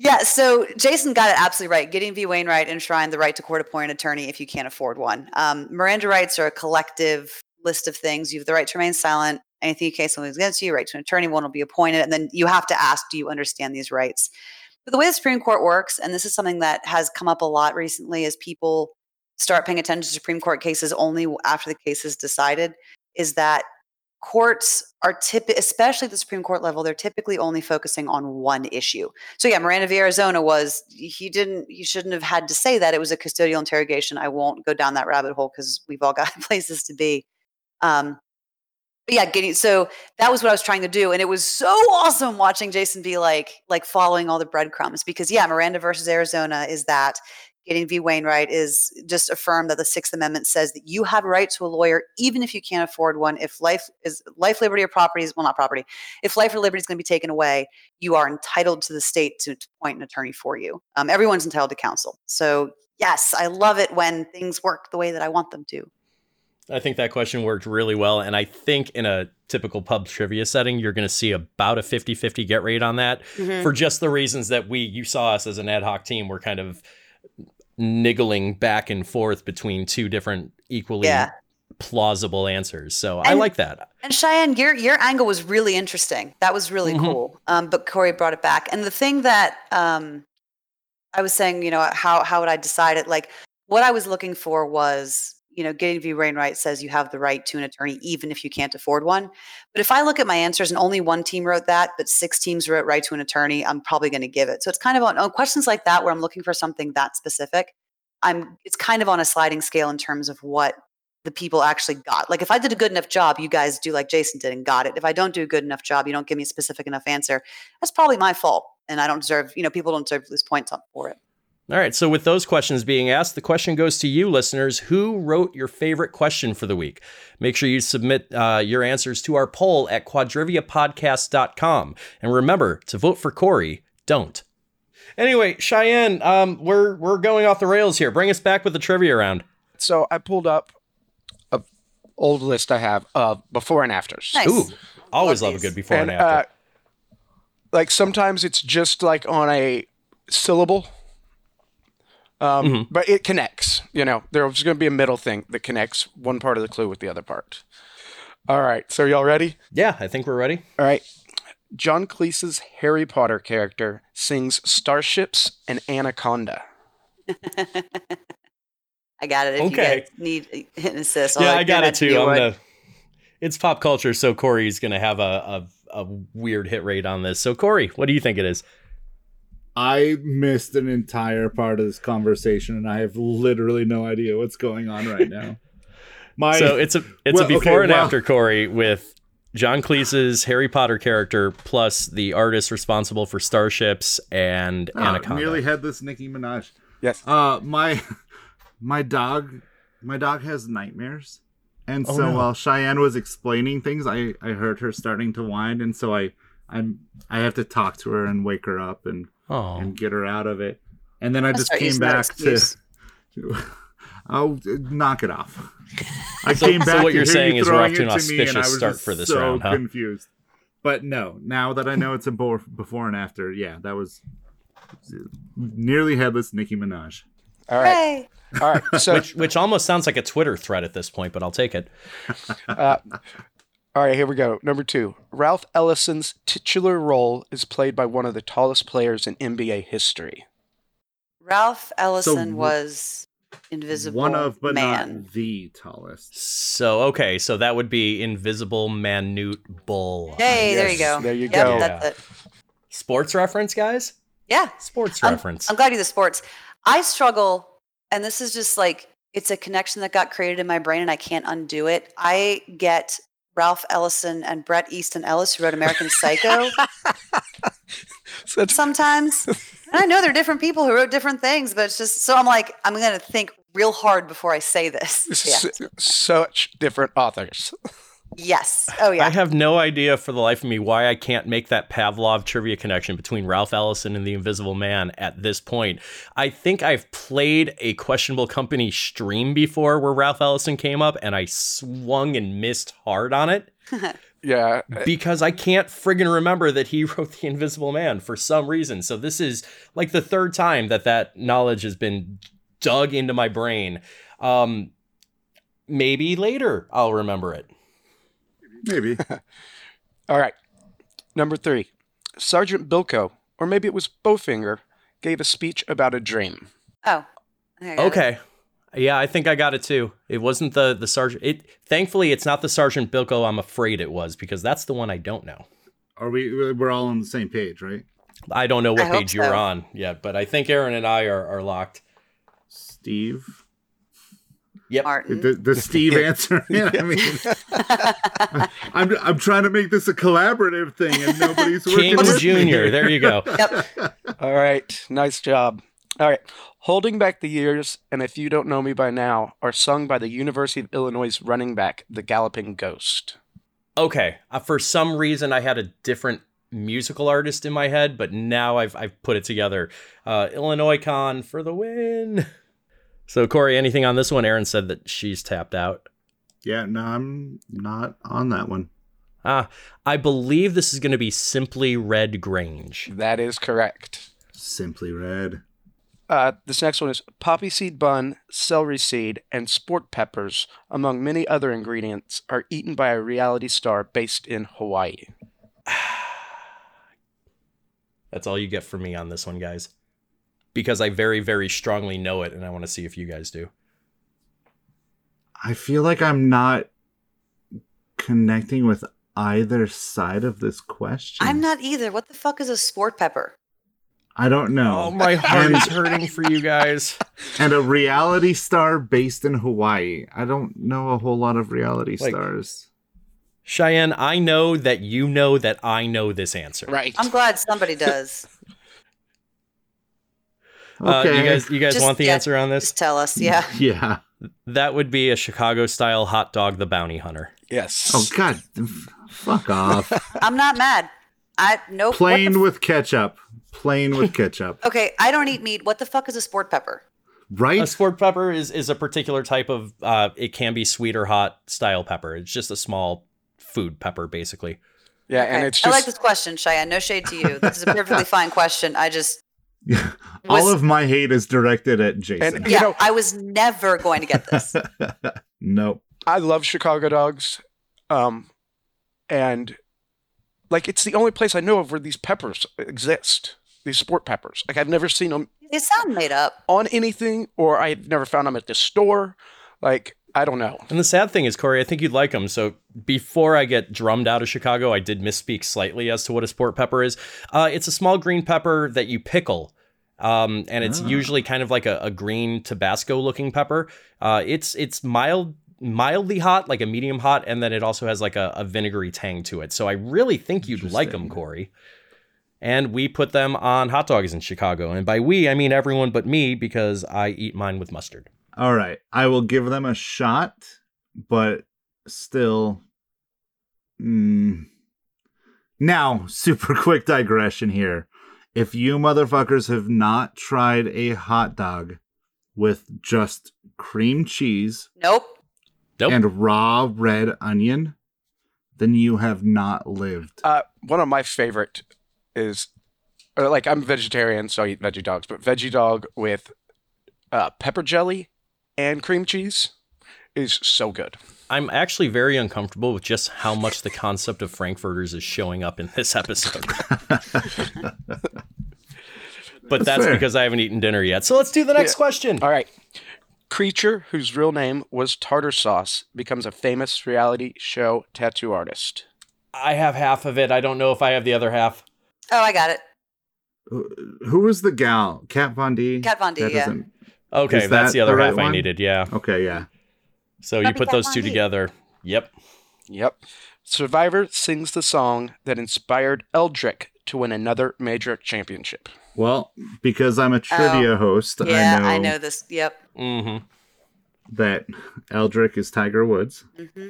Yeah, so Jason got it absolutely right. Gideon v. Wainwright enshrined the right to court appointed attorney if you can't afford one. Um, Miranda rights are a collective list of things. You have the right to remain silent. Anything you case something against you, right to an attorney, one will be appointed. And then you have to ask, do you understand these rights? But the way the Supreme Court works, and this is something that has come up a lot recently as people start paying attention to Supreme Court cases only after the case is decided, is that courts are typically, especially at the Supreme Court level, they're typically only focusing on one issue. So yeah, Miranda v. Arizona was he didn't he shouldn't have had to say that it was a custodial interrogation. I won't go down that rabbit hole because we've all got places to be. Um, but yeah, getting so that was what I was trying to do, and it was so awesome watching Jason be like like following all the breadcrumbs because yeah, Miranda versus Arizona is that. Gideon v. Wainwright is just affirmed that the Sixth Amendment says that you have a right to a lawyer even if you can't afford one. If life is life, liberty, or property is well, not property. If life or liberty is going to be taken away, you are entitled to the state to, to appoint an attorney for you. Um, everyone's entitled to counsel. So yes, I love it when things work the way that I want them to. I think that question worked really well. And I think in a typical pub trivia setting, you're going to see about a 50 50 get rate on that Mhm. for just the reasons that we, you saw us as an ad hoc team, we're kind of niggling back and forth between two different equally Yeah. plausible answers. So I like that. And Cheyenne, your your angle was really interesting. That was really Mhm. cool. Um, but Corey brought it back. And the thing that um, I was saying, you know, how how would I decide it? Like what I was looking for was, you know, Gideon v. Wainwright says you have the right to an attorney even if you can't afford one. But if I look at my answers and only one team wrote that, but six teams wrote right to an attorney, I'm probably going to give it. So it's kind of on, on questions like that where I'm looking for something that specific. I'm it's kind of on a sliding scale in terms of what the people actually got. Like if I did a good enough job, you guys do like Jason did and got it. If I don't do a good enough job, you don't give me a specific enough answer. That's probably my fault. And I don't deserve, you know, people don't deserve to lose points for it. All right. So, with those questions being asked, the question goes to you, listeners. Who wrote your favorite question for the week? Make sure you submit uh, your answers to our poll at quadriviapodcast.com. And remember to vote for Corey. Don't. Anyway, Cheyenne, um, we're we're going off the rails here. Bring us back with the trivia round. So I pulled up a old list I have of before and afters. Nice. Ooh, always love, Love a good before and, and after. uh, like sometimes it's just like on a syllable um, Mhm. but it connects you know there's going to be a middle thing that connects one part of the clue with the other part all right so y'all ready yeah, I think we're ready. all right john cleese's harry potter character sings starships and anaconda I got it. If Okay. you guys need an assist, I'll yeah, I got it too. you, I'm Wood. gonna. It's pop culture, so Corey's gonna have a, a a weird hit rate on this. So Corey, what do you think it is? I missed an entire part of this conversation, and I have literally no idea what's going on right now. My so it's a it's well, a before okay, and well- after Corey with John Cleese's Harry Potter character plus the artist responsible for Starships and Oh, Anaconda. nearly headless Nicki Minaj. Yes. Uh, my my dog, my dog has nightmares, and Oh, so no. while Cheyenne was explaining things, I I heard her starting to whine, and so I I'm I have to talk to her and wake her up and oh, and get her out of it, and then I I'll just came back to. excuse. Oh, knock it off! I So- came so back. what to you're saying you is we're throwing off to an to me, and I auspicious was start for this so round, huh? Confused, but no. Now that I know it's a bo- before and after, yeah, that was nearly headless Nicki Minaj. All right. Hey. All right. So, which which almost sounds like a Twitter thread at this point, but I'll take it. uh, all right, here we go. Number two Ralph Ellison's titular role is played by one of the tallest players in NBA history. Ralph Ellison wh- was Invisible One of, but Man. not the tallest. So okay, so that would be Invisible Manute Bol. Hey, there you go. there you Yep, go. That's it. Sports reference, guys. Yeah. Sports I'm- reference. I'm glad you the sports. I struggle, and this is just like it's a connection that got created in my brain, and I can't undo it. I get Ralph Ellison and Bret Easton Ellis, who wrote American Psycho, So sometimes. And I know they're different people who wrote different things, but it's just so I'm like, I'm going to think real hard before I say this. Yeah. s- such different authors. Yes. Oh, yeah. I have no idea for the life of me why I can't make that Pavlov trivia connection between Ralph Ellison and the Invisible Man at this point. I think I've played a questionable company stream before where Ralph Ellison came up and I swung and missed hard on it Yeah. because I can't friggin' remember that he wrote The Invisible Man for some reason. So this is like the third time that that knowledge has been dug into my brain. Um, maybe later I'll remember it. Maybe. All right. Number three Sergeant Bilko, or maybe it was Bowfinger, gave a speech about a dream. oh. I got it. Okay. Yeah, I think I got it too. It wasn't the the sergeant. It thankfully it's not the Sergeant Bilko. I'm afraid it was because that's the one I don't know. Are we? We're all on the same page, right? I don't know what I hope page you're on yet, but I think Aaron and I are, are locked. Steve. Yep. Martin. The, the Steve answer. Yeah, I mean, I'm I'm trying to make this a collaborative thing, and nobody's working King with Jr. There you go. Yep. All right. Nice job. All right. Holding Back the Years and If You Don't Know Me By Now are sung by the University of Illinois running back, the Galloping Ghost. Okay. Uh, for some reason, I had a different musical artist in my head, but now I've I've put it together. Uh, Illinois Con for the win. So Corey, anything on this one? Aaron said that she's tapped out. Yeah, no, I'm not on that one. Ah, I believe this is going to be simply Red Grange. That is correct. Simply red. Uh, this next one is poppy seed bun, celery seed, and sport peppers, among many other ingredients, are eaten by a reality star based in Hawaii. That's all you get from me on this one, guys. Because I very, very strongly know it, and I want to see if you guys do. I feel like I'm not connecting with either side of this question. I'm not either. What the fuck is a sport pepper? I don't know. Oh, my heart is hurting for you guys. and a reality star based in Hawaii. I don't know a whole lot of reality Like- stars. Cheyenne, I know that you know that I know this answer. Right. I'm glad somebody does. Uh, Okay. you guys, you guys Just- want the yeah, answer on this? Just tell us. Yeah. yeah. That would be a Chicago-style hot dog, the bounty hunter. Yes. Oh God. Fuck off. I'm not mad. I nope. what the Plain f- with ketchup. Plain with ketchup. Okay, I don't eat meat. What the fuck is a sport pepper? Right? A sport pepper is is a particular type of. Uh, it can be sweet or hot style pepper. It's just a small food pepper, basically. Yeah, and Okay, it's I like this question, Cheyenne. No shade to you. This is a perfectly fine question. I just All was- of my hate is directed at Jason. And- You yeah, know- I was never going to get this. nope. I love Chicago dogs. Um and like it's the only place I know of where these peppers exist. these sport peppers. Like I've never seen them They sound made up. on anything, or I've never found them at the store. Like I don't know. And the sad thing is, Corey, I think you'd like them. So before I get drummed out of Chicago, I did misspeak slightly as to what a sport pepper is. Uh, it's a small green pepper that you pickle. Um, and it's Ah. usually kind of like a, a green Tabasco looking pepper. Uh, it's it's mild, mildly hot, like a medium hot, and then it also has like a, a vinegary tang to it. So I really think you'd like them, Corey. And we put them on hot dogs in Chicago. And by we, I mean everyone but me because I eat mine with mustard. All right. I will give them a shot, but still. Mm. Now, super quick digression here. If you motherfuckers have not tried a hot dog with just cream cheese Nope. Nope. and raw red onion, then you have not lived. Uh, one of my favorite is uh, like I'm vegetarian, so I eat veggie dogs, but veggie dog with uh, pepper jelly and cream cheese is so good. I'm actually very uncomfortable with just how much the concept of frankfurters is showing up in this episode. but that's fair. because I haven't eaten dinner yet. So let's do the next Yeah. question. All right. Creature, whose real name was Tardar Sauce, becomes a famous reality show tattoo artist. I have half of it. I don't know if I have the other half. Oh, I got it. Uh, who was the gal? Kat Von D? Kat Von D, That yeah. Okay, Is that's that the other the right half I needed. Yeah. Okay, yeah. So you put those two together. Yep. Yep. Survivor sings the song that inspired Eldrick to win another major championship. Well, because I'm a trivia host, Oh, Yeah, I know, I know this. Yep. Mm-hmm. that Eldrick is Tiger Woods, hmm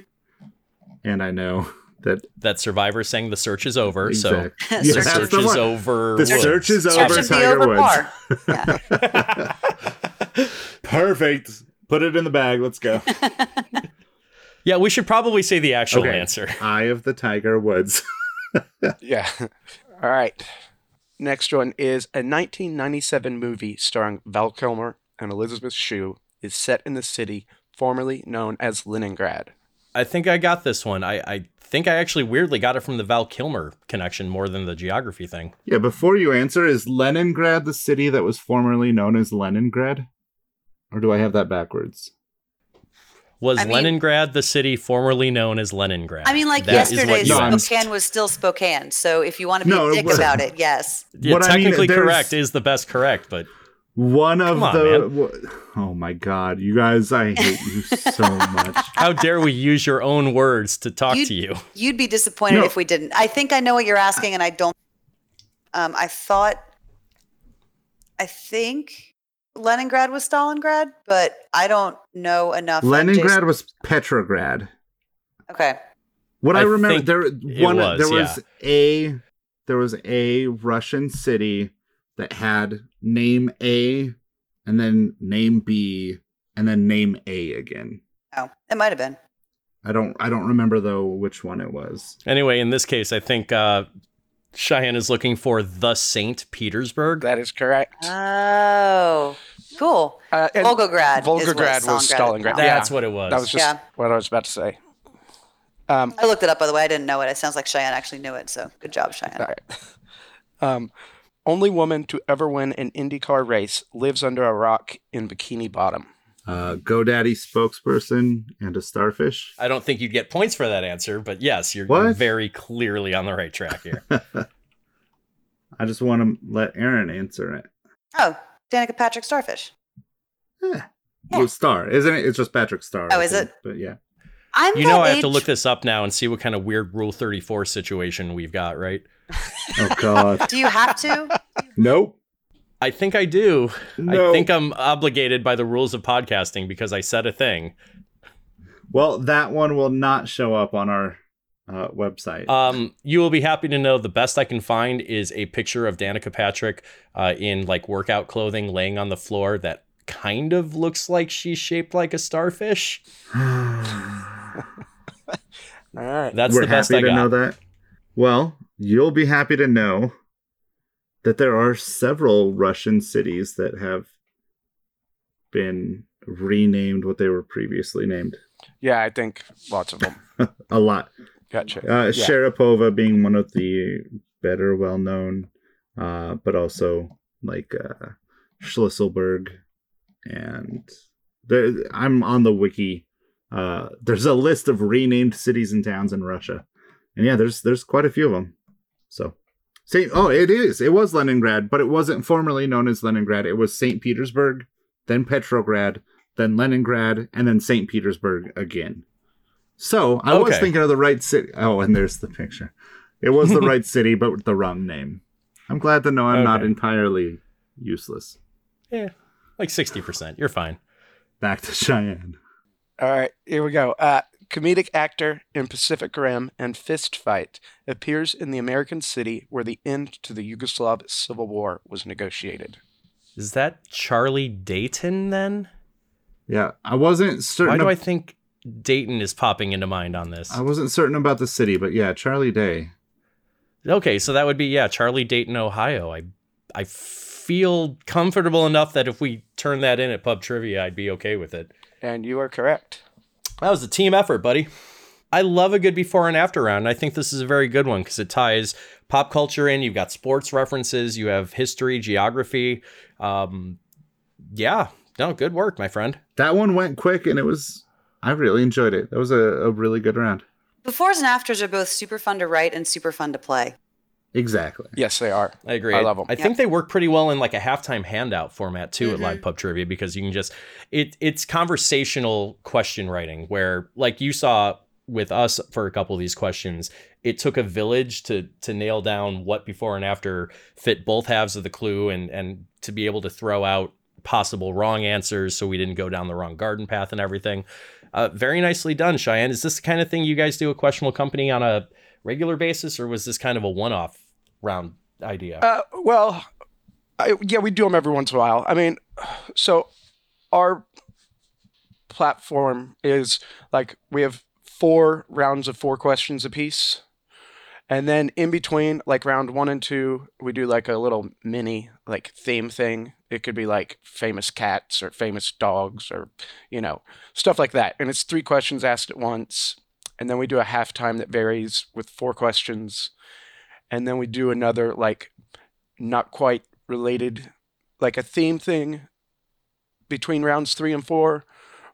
and I know that That Survivor saying the search is over. So exact- Yeah, the Search the is over. The Woods. search is over. should be Tiger over Woods. Yeah. Perfect. Put it in the bag. Let's go. Yeah, we should probably say the actual Okay. answer. Eye of the Tiger Woods. Yeah. All right. Next one is a 1997 movie starring Val Kilmer and Elizabeth Shue is set in the city formerly known as Leningrad. I think I got this one. I, I think I actually weirdly got it from the Val Kilmer connection more than the geography thing. yeah, before you answer, is Leningrad the city that was formerly known as Leningrad? Or do I have that backwards? Was I mean- Leningrad the city formerly known as Leningrad? I mean, like That is what yesterday, you No, I'm- Spokane was still Spokane. So if you want to be No, a dick but- about it, yes. Yeah, What I mean, technically correct is the best correct, but One of on, the. wha- Oh my god, you guys, I hate you so much. how dare we use your own words to talk You- to you? You'd be disappointed No. if we didn't. I think I know what you're asking, and I don't. Um, I thought. I think Leningrad was Stalingrad, but I don't know enough. Leningrad Jason- was Petrograd. Okay. What I, I remember think there it one was, there was a there was a Russian city that had name A and then name B and then name A again. Oh, it might have been. I don't I don't remember though which one it was. Anyway, in this case, I think uh, Cheyenne is looking for the Saint Petersburg. That is correct. Oh, cool. Uh, and Volgograd. is what Volgograd was Stalingrad. Stalingrad. is. Yeah. That's what it was. that was just Yeah. what I was about to say. Um, I looked it up, by the way. I didn't know it. It sounds like Cheyenne actually knew it. So good job, Cheyenne. all right. Um, only woman to ever win an IndyCar race lives under a rock in Bikini Bottom. Uh GoDaddy spokesperson and a starfish. I don't think you'd get points for that answer, but yes, you're, What? you're very clearly on the right track here. I just want to let Aaron answer it. Oh, Danica Patrick Starfish. Yeah. Well, Star, isn't it? It's just Patrick Star. Oh, I is think, it? But yeah. I'm You know, I have to look this up now and see what kind of weird Rule 34 situation we've got, right? Oh God. Do you have to? nope. I think I do. No. I think I'm obligated by the rules of podcasting because I said a thing. Well, that one will not show up on our uh, website. Um, you will be happy to know the best I can find is a picture of Danica Patrick uh, in like workout clothing laying on the floor that kind of looks like she's shaped like a starfish. All right. That's We're the best happy I to know that. Well, you'll be happy to know that there are several Russian cities that have been renamed what they were previously named. Yeah, I think lots of them. A lot. Gotcha. Uh, Yeah. Sharapova being one of the better well known. uh, but also like uh, and there, I'm on the wiki. Uh, there's a list of renamed cities and towns in Russia, and yeah, there's there's quite a few of them. So, Saint oh, it is it was Leningrad, but it wasn't formerly known as Leningrad. It was Saint Petersburg, then Petrograd, then Leningrad, and then Saint Petersburg again. So I was thinking of the right city. Oh, and there's the picture. It was the right city, but with the wrong name. I'm glad to know I'm not entirely useless. Yeah, like 60%. You're fine. Back to Cheyenne. All right, here we go. Uh, comedic actor in Pacific Rim and Fist Fight appears in the American city where the end to the Yugoslav Civil War was negotiated. Is that Charlie Dayton then? Yeah, I wasn't certain. Why do ab- I think Dayton is popping into mind on this? I wasn't certain about the city, but yeah, Charlie Day. Okay, so that would be yeah, Charlie Dayton, Ohio. I I feel comfortable enough that if we turn that in at pub trivia, I'd be okay with it. And you are correct. That was a team effort, buddy. I love a good before and after round. I think this is a very good one because it ties pop culture in. You've got sports references, you have history, geography. Um, yeah, no, good work, my friend. That one went quick, and it was. I really enjoyed it. That was a, a really good round. Befores and afters are both super fun to write and super fun to play. Exactly. Yes, they are. I agree. I love them. I think they work pretty well in like a halftime handout format too at Mhm. live pub trivia because you can just it it's conversational question writing where like you saw with us for a couple of these questions, it took a village to to nail down what before and after fit both halves of the clue and and to be able to throw out possible wrong answers so we didn't go down the wrong garden path and everything. Uh, very nicely done, Cheyenne. Is this the kind of thing you guys do at Questionable Company on a regular basis, or was this kind of a one-off round idea? Uh, well, I, yeah, we do them every once in a while. I mean, so our platform is like we have four rounds of four questions apiece. And then in between, like round one and two, we do like a little mini like theme thing. It could be like famous cats or famous dogs or, you know, stuff like that. And it's three questions asked at once. And then we do a halftime that varies with four questions. And then we do another like not quite related, like a theme thing between rounds three and four.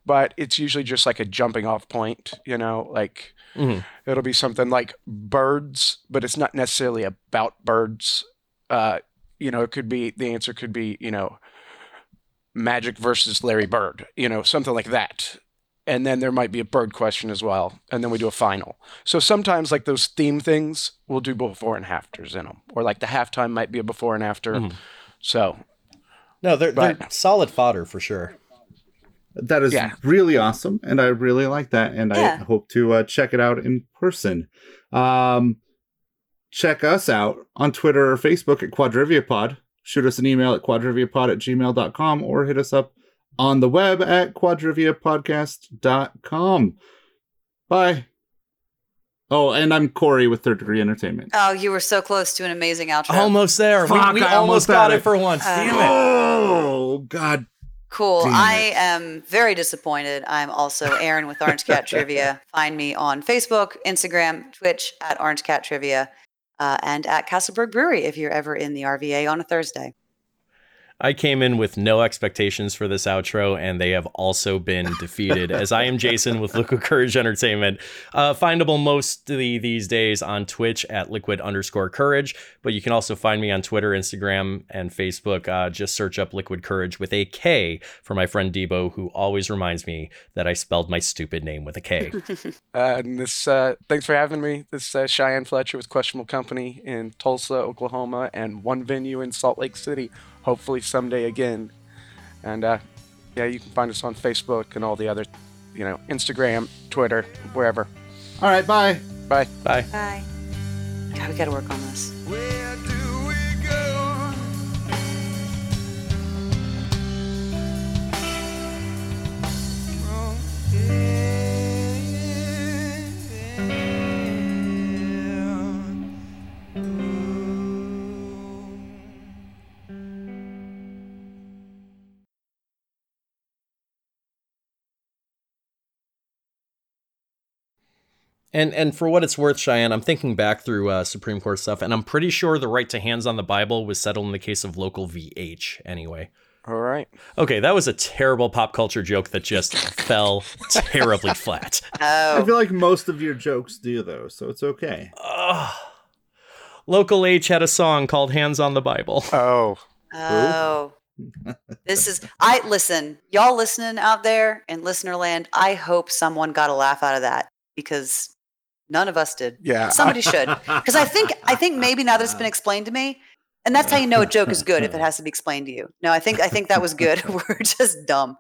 But it's usually just like a jumping off point, you know, like Mhm. it'll be something like birds, but it's not necessarily about birds. Uh, you know, it could be the answer could be, you know, Magic versus Larry Bird, you know, something like that. And then there might be a bird question as well, and then we do a final. So sometimes like those theme things, we'll do before and afters in them, or like the halftime might be a before and after. Mhm. So No, they're, they're solid fodder for sure. That is Yeah. really awesome, and I really like that, and I hope to uh, check it out in person. Um, check us out on Twitter or Facebook at QuadriviaPod. Shoot us an email at quadriviapod at gmail.com or hit us up on the web at quadriviapodcast.com. Bye. Oh, and I'm Corey with Third Degree Entertainment. Oh, you were so close to an amazing outro. Almost there. Fuck, we we almost almost got it it. for once. Uh, Damn it. Oh, God. Cool. Damn I it. am very disappointed. I'm also Aaron with Orange Cat Trivia. Find me on Facebook, Instagram, Twitch at Orange Cat Trivia, uh, and at Castleburg Brewery if you're ever in the RVA on a Thursday. I came in with no expectations for this outro, and they have also been defeated. as I am Jason with Liquid Courage Entertainment, uh, findable mostly these days on Twitch at Liquid underscore Courage, but you can also find me on Twitter, Instagram, and Facebook. Uh, just search up Liquid Courage with a K for my friend Debo, who always reminds me that I spelled my stupid name with a K. Uh, and this, uh, thanks for having me. This uh, Cheyenne Fletcher with Questionable Company in Tulsa, Oklahoma, and one venue in Salt Lake City. Hopefully someday again. And uh, yeah, you can find us on Facebook and all the other, you know, Instagram, Twitter, wherever. All right, bye. Bye. Bye. Bye. God, we got to work on this. And and for what it's worth, Cheyenne, I'm thinking back through uh, Supreme Court stuff, and I'm pretty sure the right to hands on the Bible was settled in the case of local VH. Anyway, All right. okay, that was a terrible pop culture joke that just fell terribly flat. I Oh, feel like most of your jokes do though, so it's okay. Ugh. Local H had a song called "Hands on the Bible." Oh. oh. this is I listen, y'all listening out there in listenerland. I hope someone got a laugh out of that because none of us did. Yeah. Somebody should, because I think I think maybe now that it's been explained to me, and that's how you know a joke is good if it has to be explained to you. No, I think I think that was good. We're just dumb.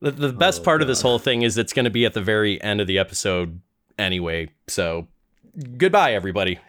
The, the best Oh, part of this whole thing is it's going to be at the very end of the episode anyway. So, goodbye, everybody.